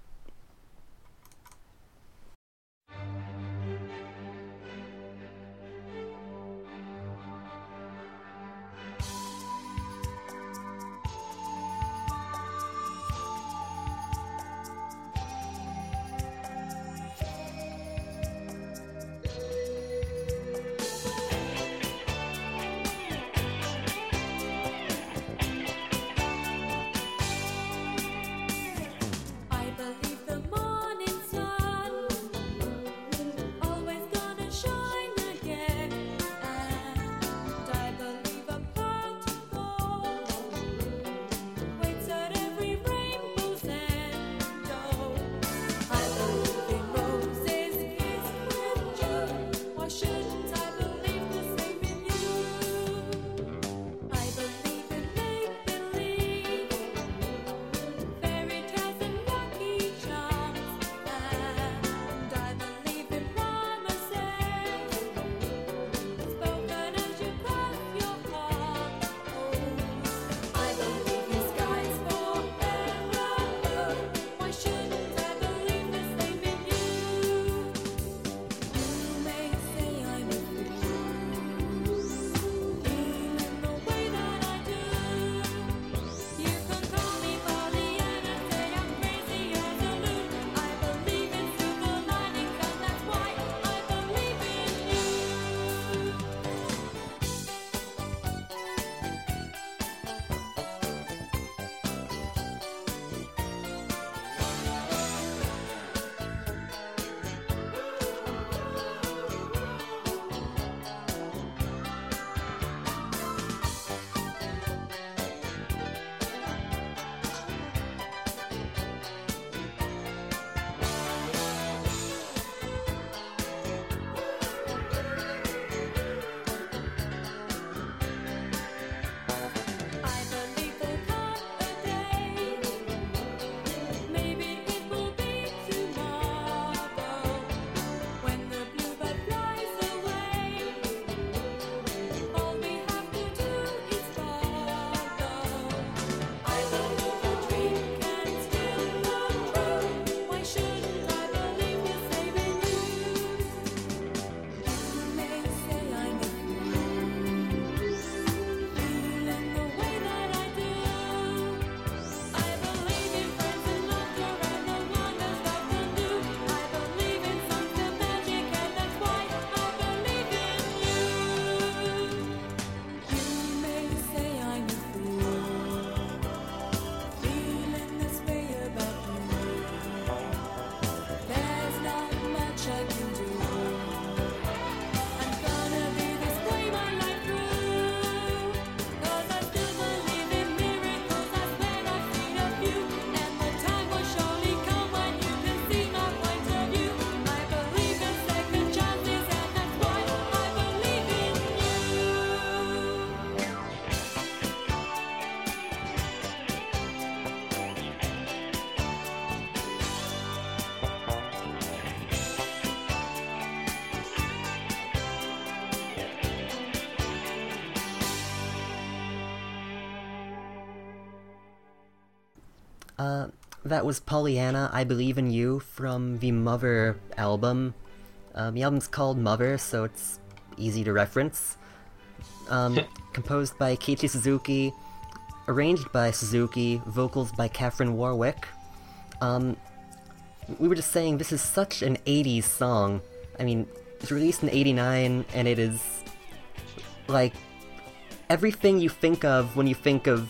Uh, that was Pollyanna, I Believe in You from the Mother album. Um, the album's called Mother, so it's easy to reference. Um, composed by Keiichi Suzuki, arranged by Suzuki, vocals by Catherine Warwick. Um, we were just saying this is such an 80s song. I mean, it's released in 89, and it is like everything you think of when you think of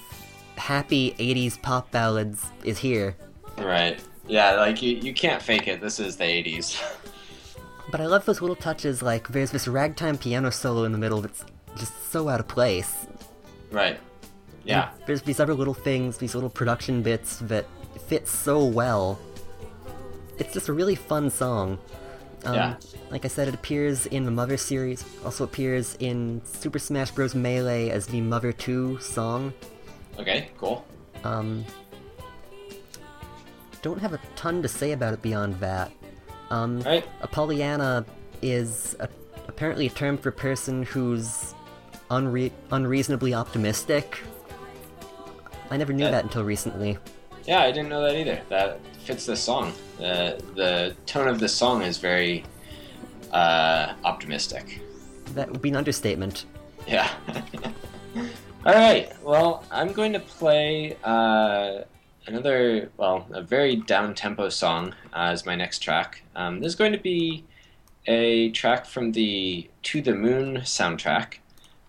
happy 80s pop ballads is here. Right. Yeah, like you, you can't fake it. This is the 80s. But I love those little touches, like there's this ragtime piano solo in the middle that's just so out of place. right. Yeah. And there's these other little things, these little production bits that fit so well. It's just a really fun song. Um, Yeah. Like I said, it appears in the Mother series, also appears in Super Smash Bros. Melee as the Mother 2 song. Okay, cool. Um, don't have a ton to say about it beyond that. Um, Right. A Pollyanna is a, apparently a term for a person who's unre- unreasonably optimistic. I never knew Yeah. that until recently. Yeah, I didn't know that either. That fits this song. The the tone of this song is very uh, optimistic. That would be an understatement. Yeah. All right. Well, I'm going to play uh, another, well, a very down tempo song uh, as my next track. Um, this is going to be a track from the To the Moon soundtrack.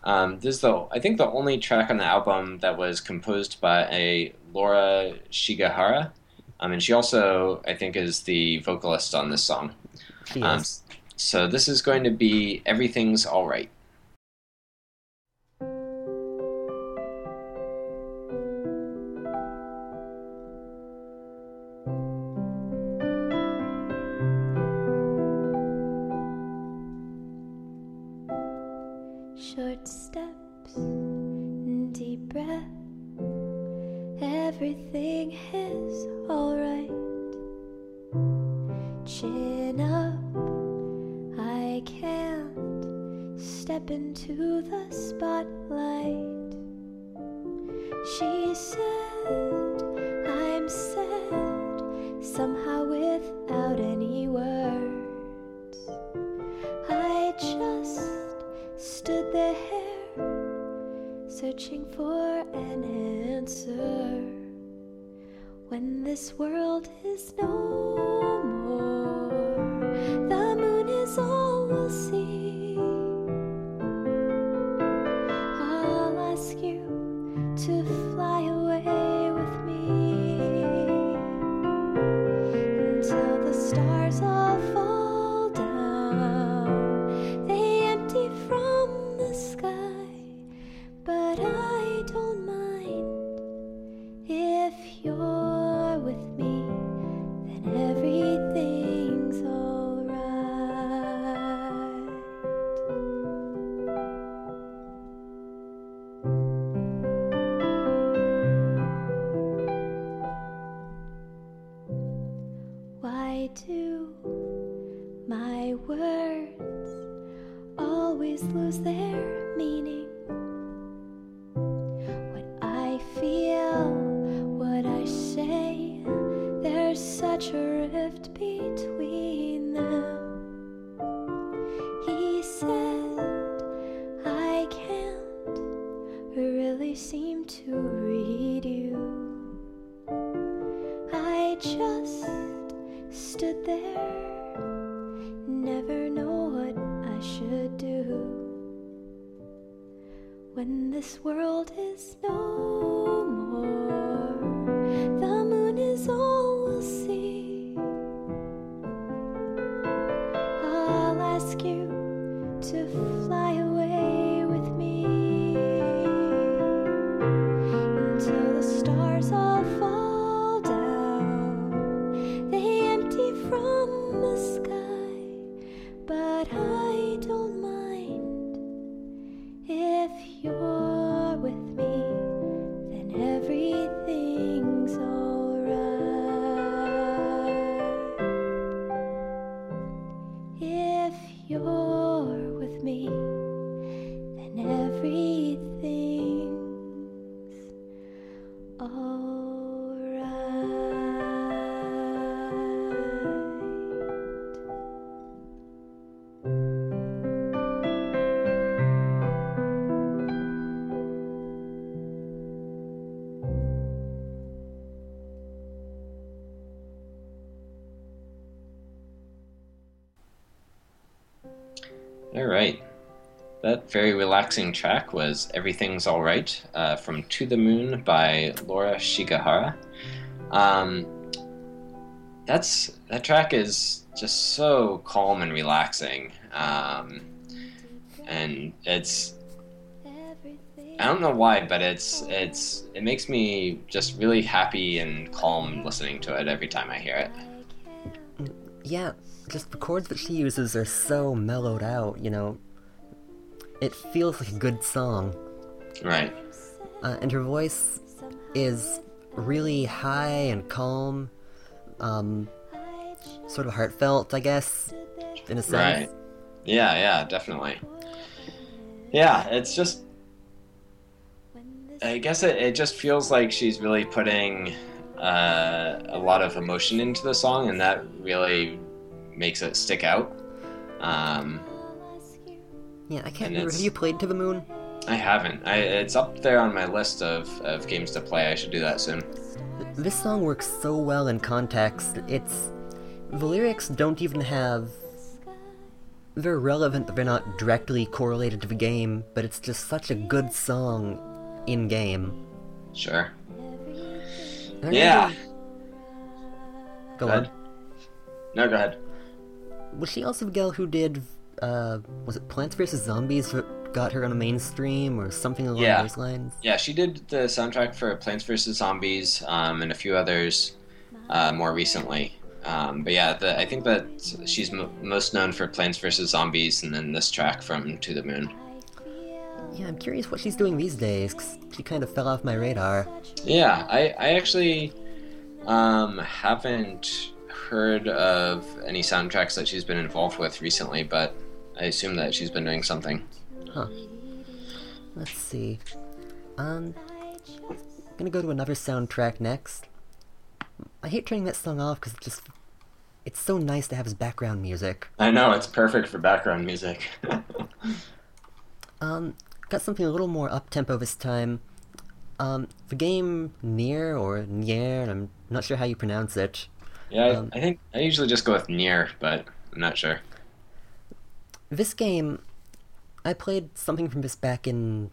Um, this is the, I think, the only track on the album that was composed by a Laura Shigihara. Um, and she also, I think, is the vocalist on this song. Um, so this is going to be Everything's Alright. Short searching for an answer. When this world is no more, the relaxing track was Everything's Alright uh, from To the Moon by Laura Shigihara. Um, that's that track is just so calm and relaxing. Um, and it's I don't know why, but it's it's it makes me just really happy and calm listening to it every time I hear it. Yeah, just the chords that she uses are so mellowed out, you know. It feels like a good song. Right. Uh, and her voice is really high and calm, um, sort of heartfelt, I guess, in a sense. Right. Yeah, yeah, definitely. Yeah, it's just. I guess it, it just feels like she's really putting uh, a lot of emotion into the song, and that really makes it stick out. Um, Yeah, I can't remember. Have you played To the Moon? I haven't. I, it's up there on my list of, of games to play. I should do that soon. This song works so well in context. It's. The lyrics don't even have. They're relevant, but they're not directly correlated to the game, but it's just such a good song in game. Sure. Yeah. Go Go on. ahead. No, go ahead. Was she also the girl who did, uh, was it Plants vs. Zombies got her on the mainstream, or something along Yeah. those lines? Yeah, she did the soundtrack for Plants vs Zombies um, and a few others uh, more recently. Um, but yeah, the, I think that she's m- most known for Plants vs Zombies, and then this track from To the Moon. Yeah, I'm curious what she's doing these days, 'cause she kind of fell off my radar. Yeah, I, I actually um, haven't heard of any soundtracks that she's been involved with recently, but I assume that she's been doing something. Huh. Let's see. Um, gonna go to another soundtrack next. I hate turning that song off because it just. It's so nice to have as background music. I know it's perfect for background music. Um, got something a little more up tempo this time. Um, the game Near or Nier, I'm not sure how you pronounce it. yeah, I, Um, I think I usually just go with near, but I'm not sure. This game, I played something from this back in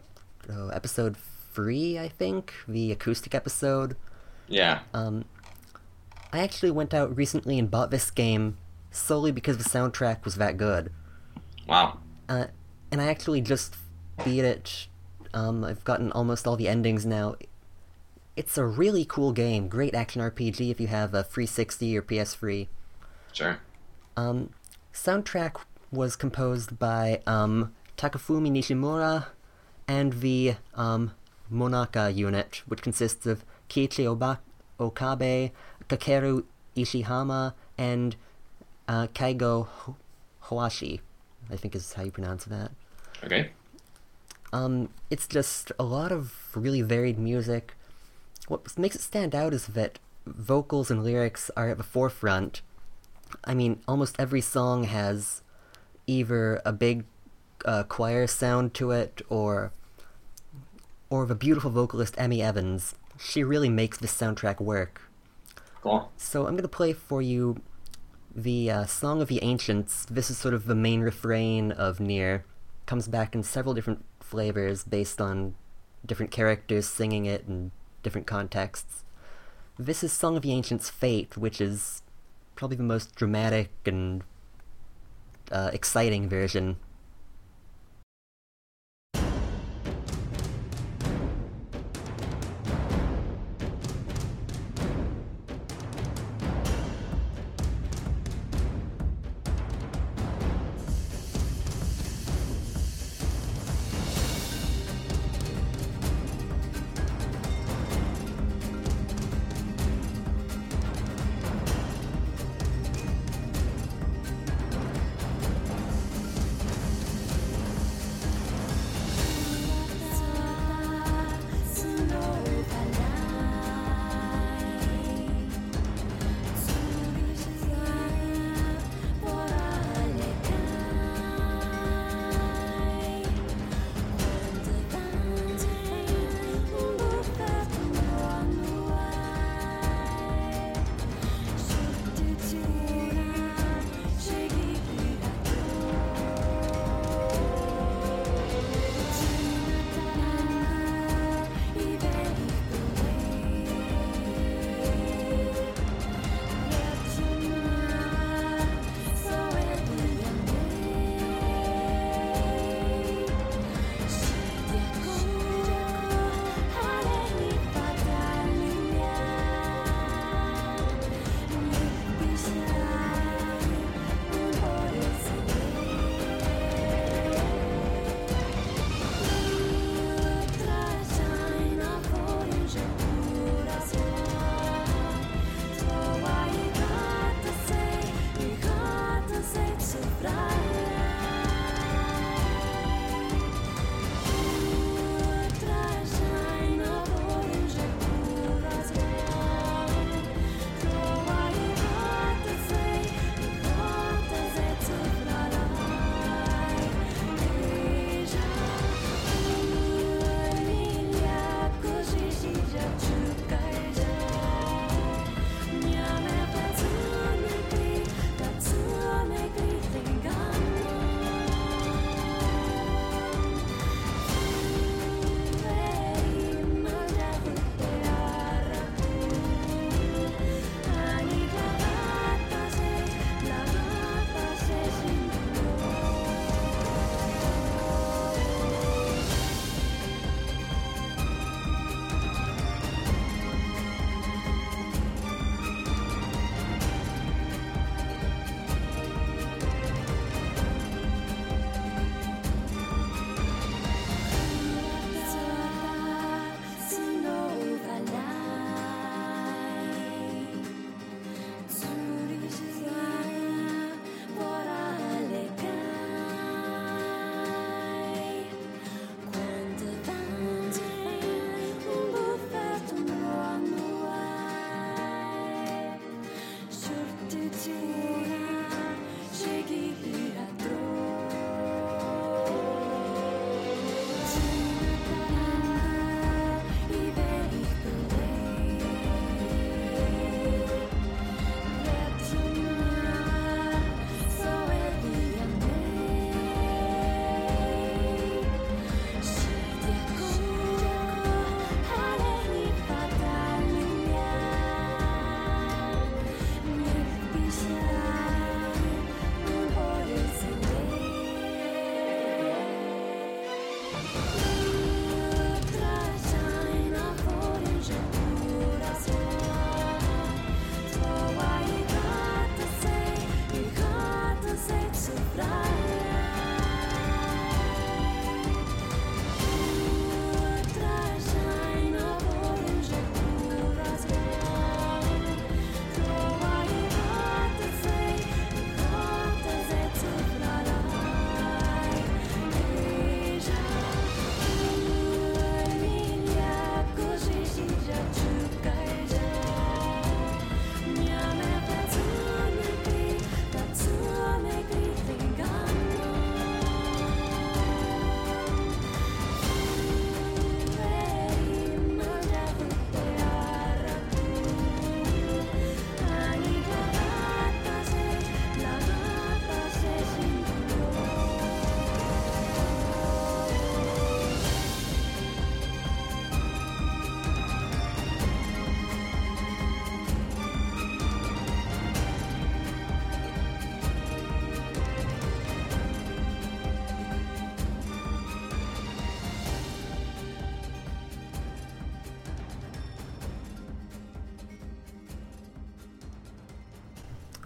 oh, episode three, I think, the acoustic episode. Yeah. Um, I actually went out recently and bought this game solely because the soundtrack was that good. Wow. Uh, and I actually just beat it. Um, I've gotten almost all the endings now. It's a really cool game, great action RPG if you have a 360 or PS3. Sure. Um, soundtrack was composed by um, Takafumi Nishimura and the um, Monaca unit, which consists of Kiichi Oba- Okabe, Kakeru Ishihama, and uh, Kaigo Ho- Hoashi, I think is how you pronounce that. Okay. Um, it's just a lot of really varied music. What makes it stand out is that vocals and lyrics are at the forefront. I mean, almost every song has either a big uh, choir sound to it or or the beautiful vocalist Emi Evans. She really makes this soundtrack work. Cool. So I'm gonna play for you the uh, Song of the Ancients. This is sort of the main refrain of Nier. Comes back in several different flavors based on different characters singing it in different contexts. This is Song of the Ancients' Fate, which is probably the most dramatic and uh, exciting version.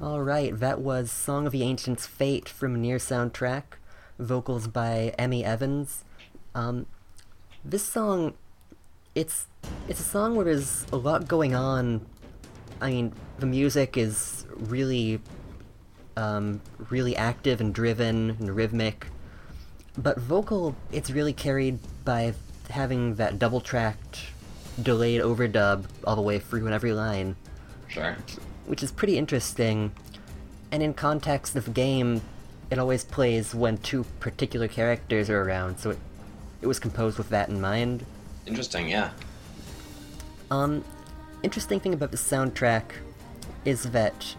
Alright, that was Song of the Ancient's Fate from Nier soundtrack, vocals by Emi Evans. Um, this song, it's it's a song where there's a lot going on. I mean, the music is really, um, really active and driven and rhythmic, but vocal, it's really carried by having that double-tracked, delayed overdub all the way through in every line Sure. Which is pretty interesting. And in context of the game, it always plays when two particular characters are around, so it it was composed with that in mind. Interesting, yeah. Um, interesting thing about the soundtrack is that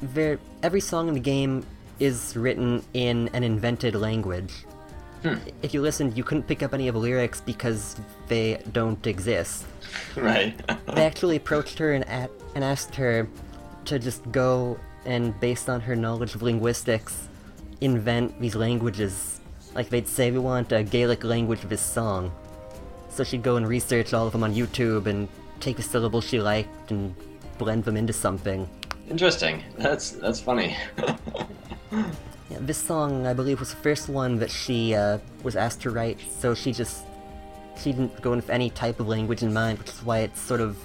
there every song in the game is written in an invented language. If you listened, you couldn't pick up any of the lyrics because they don't exist. Right. they actually approached her and, a- and asked her to just go and, based on her knowledge of linguistics, invent these languages. Like they'd say, we want a Gaelic language of this song. So she'd go and research all of them on YouTube and take the syllables she liked and blend them into something. Interesting. That's that's funny. Yeah, this song, I believe, was the first one that she uh, was asked to write, so she just she didn't go in with any type of language in mind, which is why it's sort of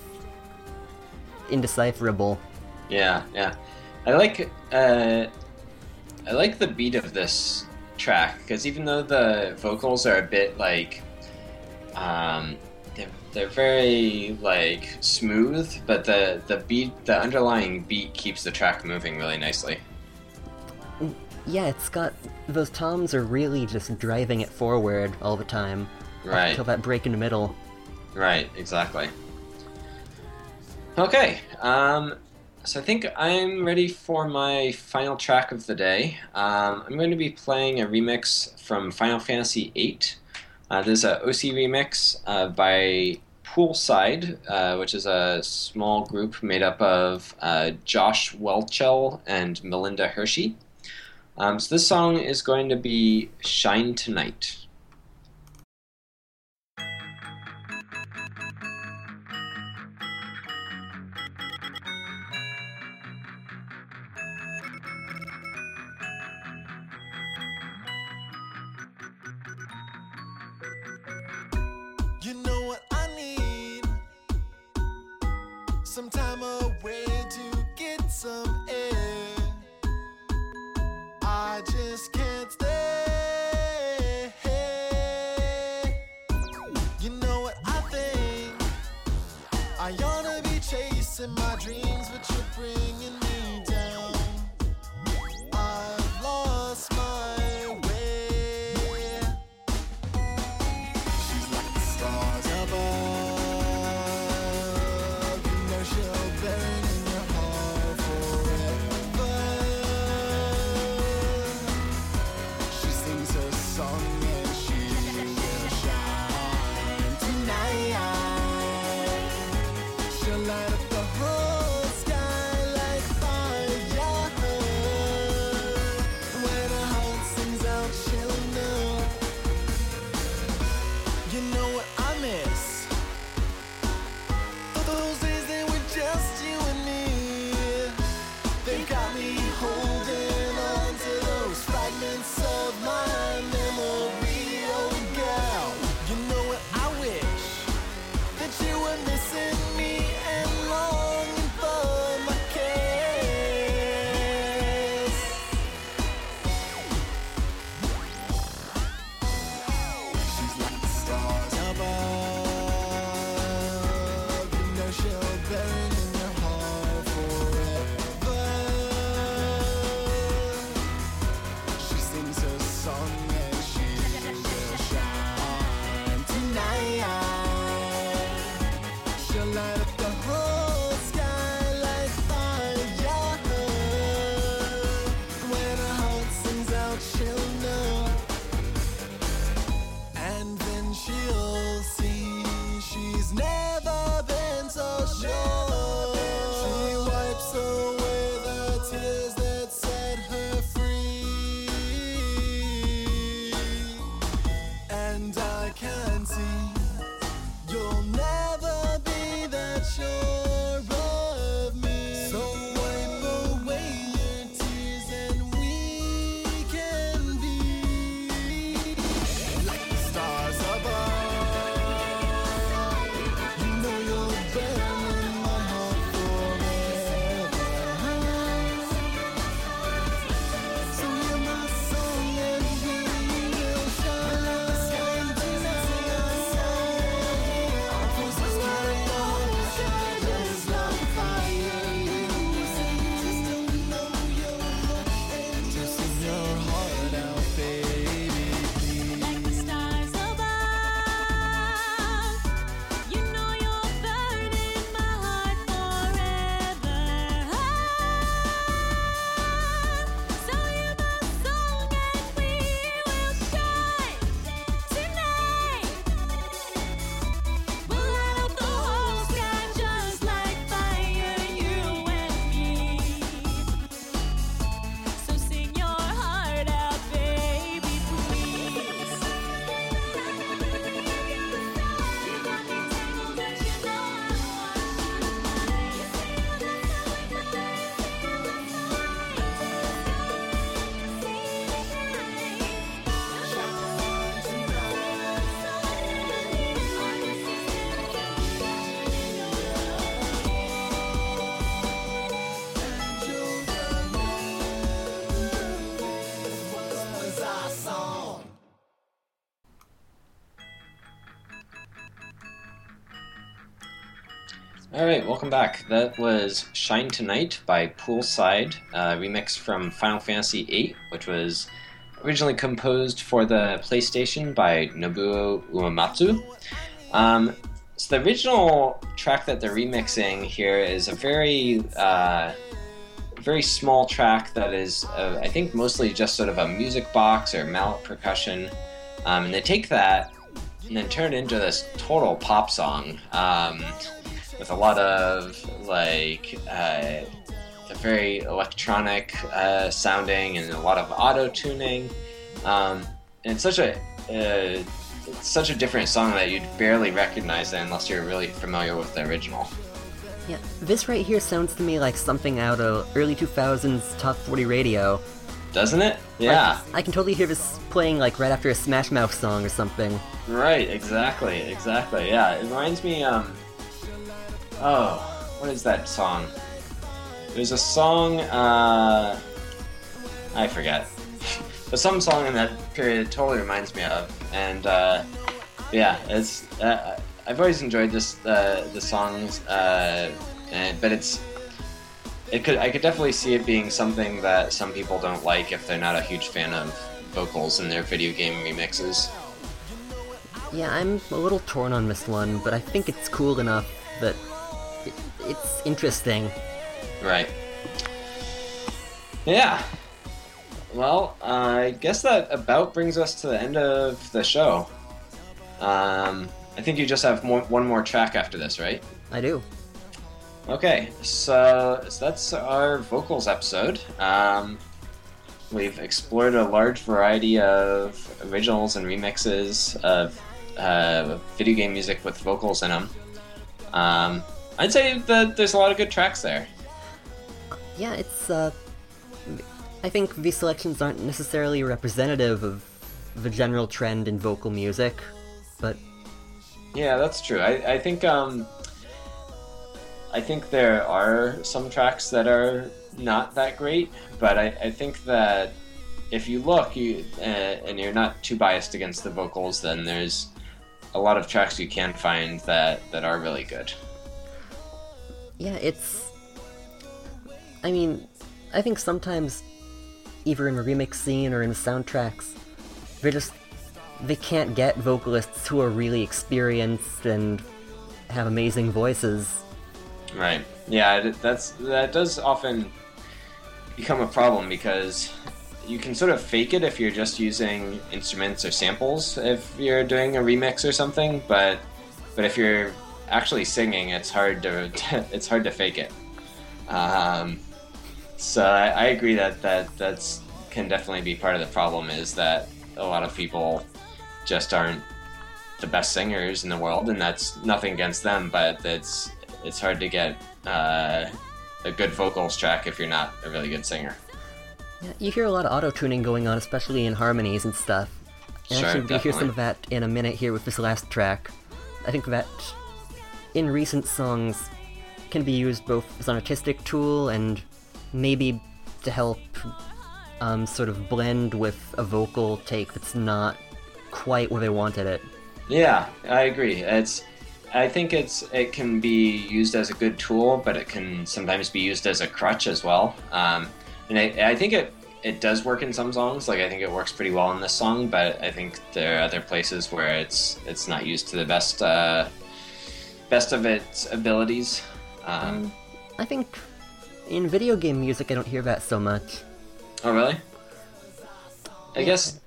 indecipherable. Yeah, yeah. I like uh, I like the beat of this track because even though the vocals are a bit like um, they're, they're very like smooth, but the the beat, the underlying beat, keeps the track moving really nicely. Yeah, it's got those toms are really just driving it forward all the time. Right. Until that break in the middle. Right, exactly. Okay, um, so I think I'm ready for my final track of the day. Um, I'm going to be playing a remix from Final Fantasy VIII. Uh, there's a OC remix uh, by Poolside, uh, which is a small group made up of uh, Josh Whelchel and Melinda Hershey. Um, so this song is going to be Shine Tonight. All right, welcome back. That was "Shine Tonight" by Poolside, uh, remix from Final Fantasy VIII, which was originally composed for the PlayStation by Nobuo Uematsu. Um, so the original track that they're remixing here is a very, uh, very small track that is, uh, I think, mostly just sort of a music box or mallet percussion, um, and they take that and then turn it into this total pop song. Um, with a lot of like uh, a very electronic uh, sounding and a lot of auto tuning. Um, and it's such a uh, it's such a different song that you'd barely recognize it unless you're really familiar with the original. Yeah, this right here sounds to me like something out of early 2000s Top 40 radio. Doesn't it? Yeah. Like, I can totally hear this playing like right after a Smash Mouth song or something. Right. Exactly. Exactly. Yeah. It reminds me. Um. Oh, what is that song? There's a song. Uh. I forget. but some song in that period totally reminds me of, and uh, yeah, it's. Uh, I've always enjoyed this uh, the songs, uh, and, but it's. It could I could definitely see it being something that some people don't like if they're not a huge fan of vocals in their video game remixes. Yeah, I'm a little torn on this one, but I think it's cool enough that it, it's interesting. Right. Yeah. Well, I guess that about brings us to the end of the show. Um, I think you just have more, one more track after this, right? I do. Okay, so, so that's our vocals episode. Um, we've explored a large variety of originals and remixes of uh, video game music with vocals in them. Um, I'd say that there's a lot of good tracks there. Yeah, it's, uh. I think these selections aren't necessarily representative of the general trend in vocal music, but Yeah, that's true. I, I think um, I think there are some tracks that are not that great, but I, I think that if you look, you uh, and you're not too biased against the vocals, then there's a lot of tracks you can find that that are really good. Yeah, it's. I mean, I think sometimes, either in remix scene or in soundtracks, they're just. They can't get vocalists who are really experienced and have amazing voices. Right. Yeah, that's that does often become a problem because you can sort of fake it if you're just using instruments or samples if you're doing a remix or something, but but if you're actually singing, it's hard to it's hard to fake it. Um, so I, I agree that that that's can definitely be part of the problem is that a lot of people just aren't the best singers in the world, and that's nothing against them, but it's it's hard to get uh, a good vocals track if you're not a really good singer. Yeah, you hear a lot of auto tuning going on, especially in harmonies and stuff. And Sure, actually, we hear some of that in a minute here with this last track. I think that in recent songs can be used both as an artistic tool and maybe to help um, sort of blend with a vocal take that's not quite where they wanted it. Yeah, I agree. It's I think it's it can be used as a good tool, but it can sometimes be used as a crutch as well. Um, and I, I think it it does work in some songs. Like I think it works pretty well in this song, but I think there are other places where it's it's not used to the best uh, best of its abilities. Um, I think in video game music, I don't hear that so much. Oh, really? I guess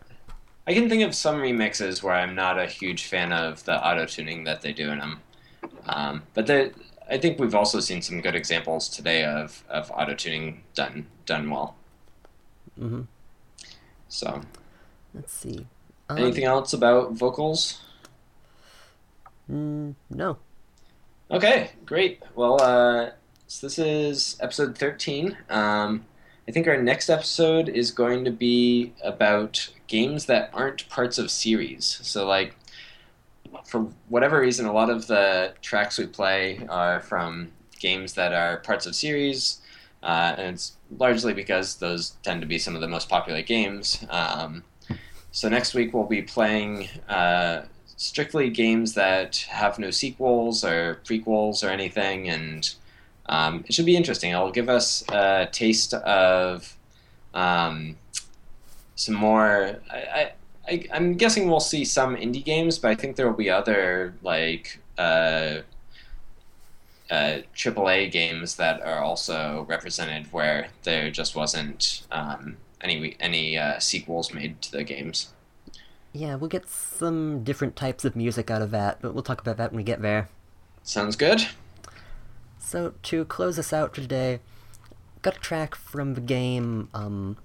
I can think of some remixes where I'm not a huge fan of the auto tuning that they do in them. Um, but the, I think we've also seen some good examples today of, of auto tuning done done well. hmm So, Let's see. Um, anything else about vocals? Mm, no. Okay, great. Well, uh, so this is episode 13. Um, I think our next episode is going to be about games that aren't parts of series. So, like, for whatever reason, a lot of the tracks we play are from games that are parts of series, uh, and it's largely because those tend to be some of the most popular games. Um, so next week we'll be playing uh, strictly games that have no sequels or prequels or anything, and um, it should be interesting. It'll give us a taste of um, some more. I, I, I'm guessing we'll see some indie games, but I think there will be other like uh, uh, AAA games that are also represented where there just wasn't um, any any uh, sequels made to the games. Yeah, we'll get some different types of music out of that, but we'll talk about that when we get there. Sounds good. So to close us out today, got a track from the game um,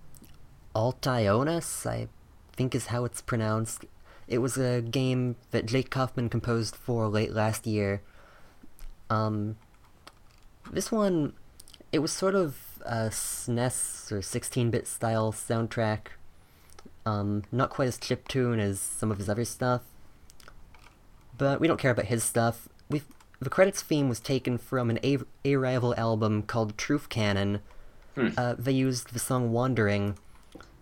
Ultionus, I think is how it's pronounced. It was a game that Jake Kaufman composed for late last year. Um, this one, it was sort of a SNES or 16-bit style soundtrack. Um, not quite as chiptune as some of his other stuff. But we don't care about his stuff. We've, the credits theme was taken from an A- A-Rival album called Truth Canon. Hmm. Uh, they used the song Wandering,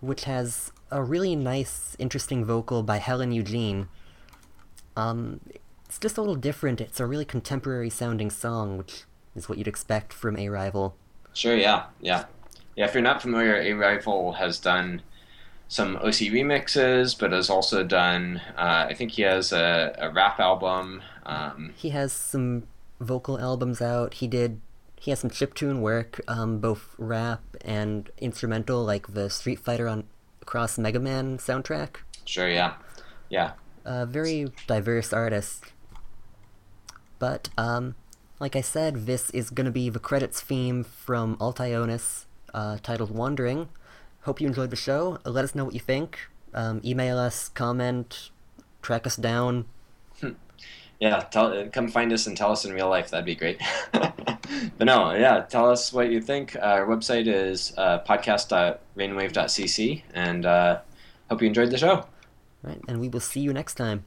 which has a really nice, interesting vocal by Helen Eugene. Um, it's just a little different. It's a really contemporary sounding song, which is what you'd expect from A-Rival. Sure, yeah, yeah. Yeah, if you're not familiar, A Rival has done some OC remixes, but has also done, uh, I think he has a, a rap album. Um, He has some vocal albums out. He did. He has some chiptune work, um, both rap and instrumental, like the Street Fighter on Cross Mega Man soundtrack. sure, yeah. Yeah. A very diverse artist. But, um, like I said, this is gonna be the credits theme from Ultionus, uh, titled Wandering. Hope you enjoyed the show. Let us know what you think. Um, email us, comment, track us down. Yeah, tell, uh, come find us and tell us in real life. That'd be great. but no, yeah, tell us what you think. Our website is uh, podcast.rainwave.cc, and uh, hope you enjoyed the show. Right, and we will see you next time.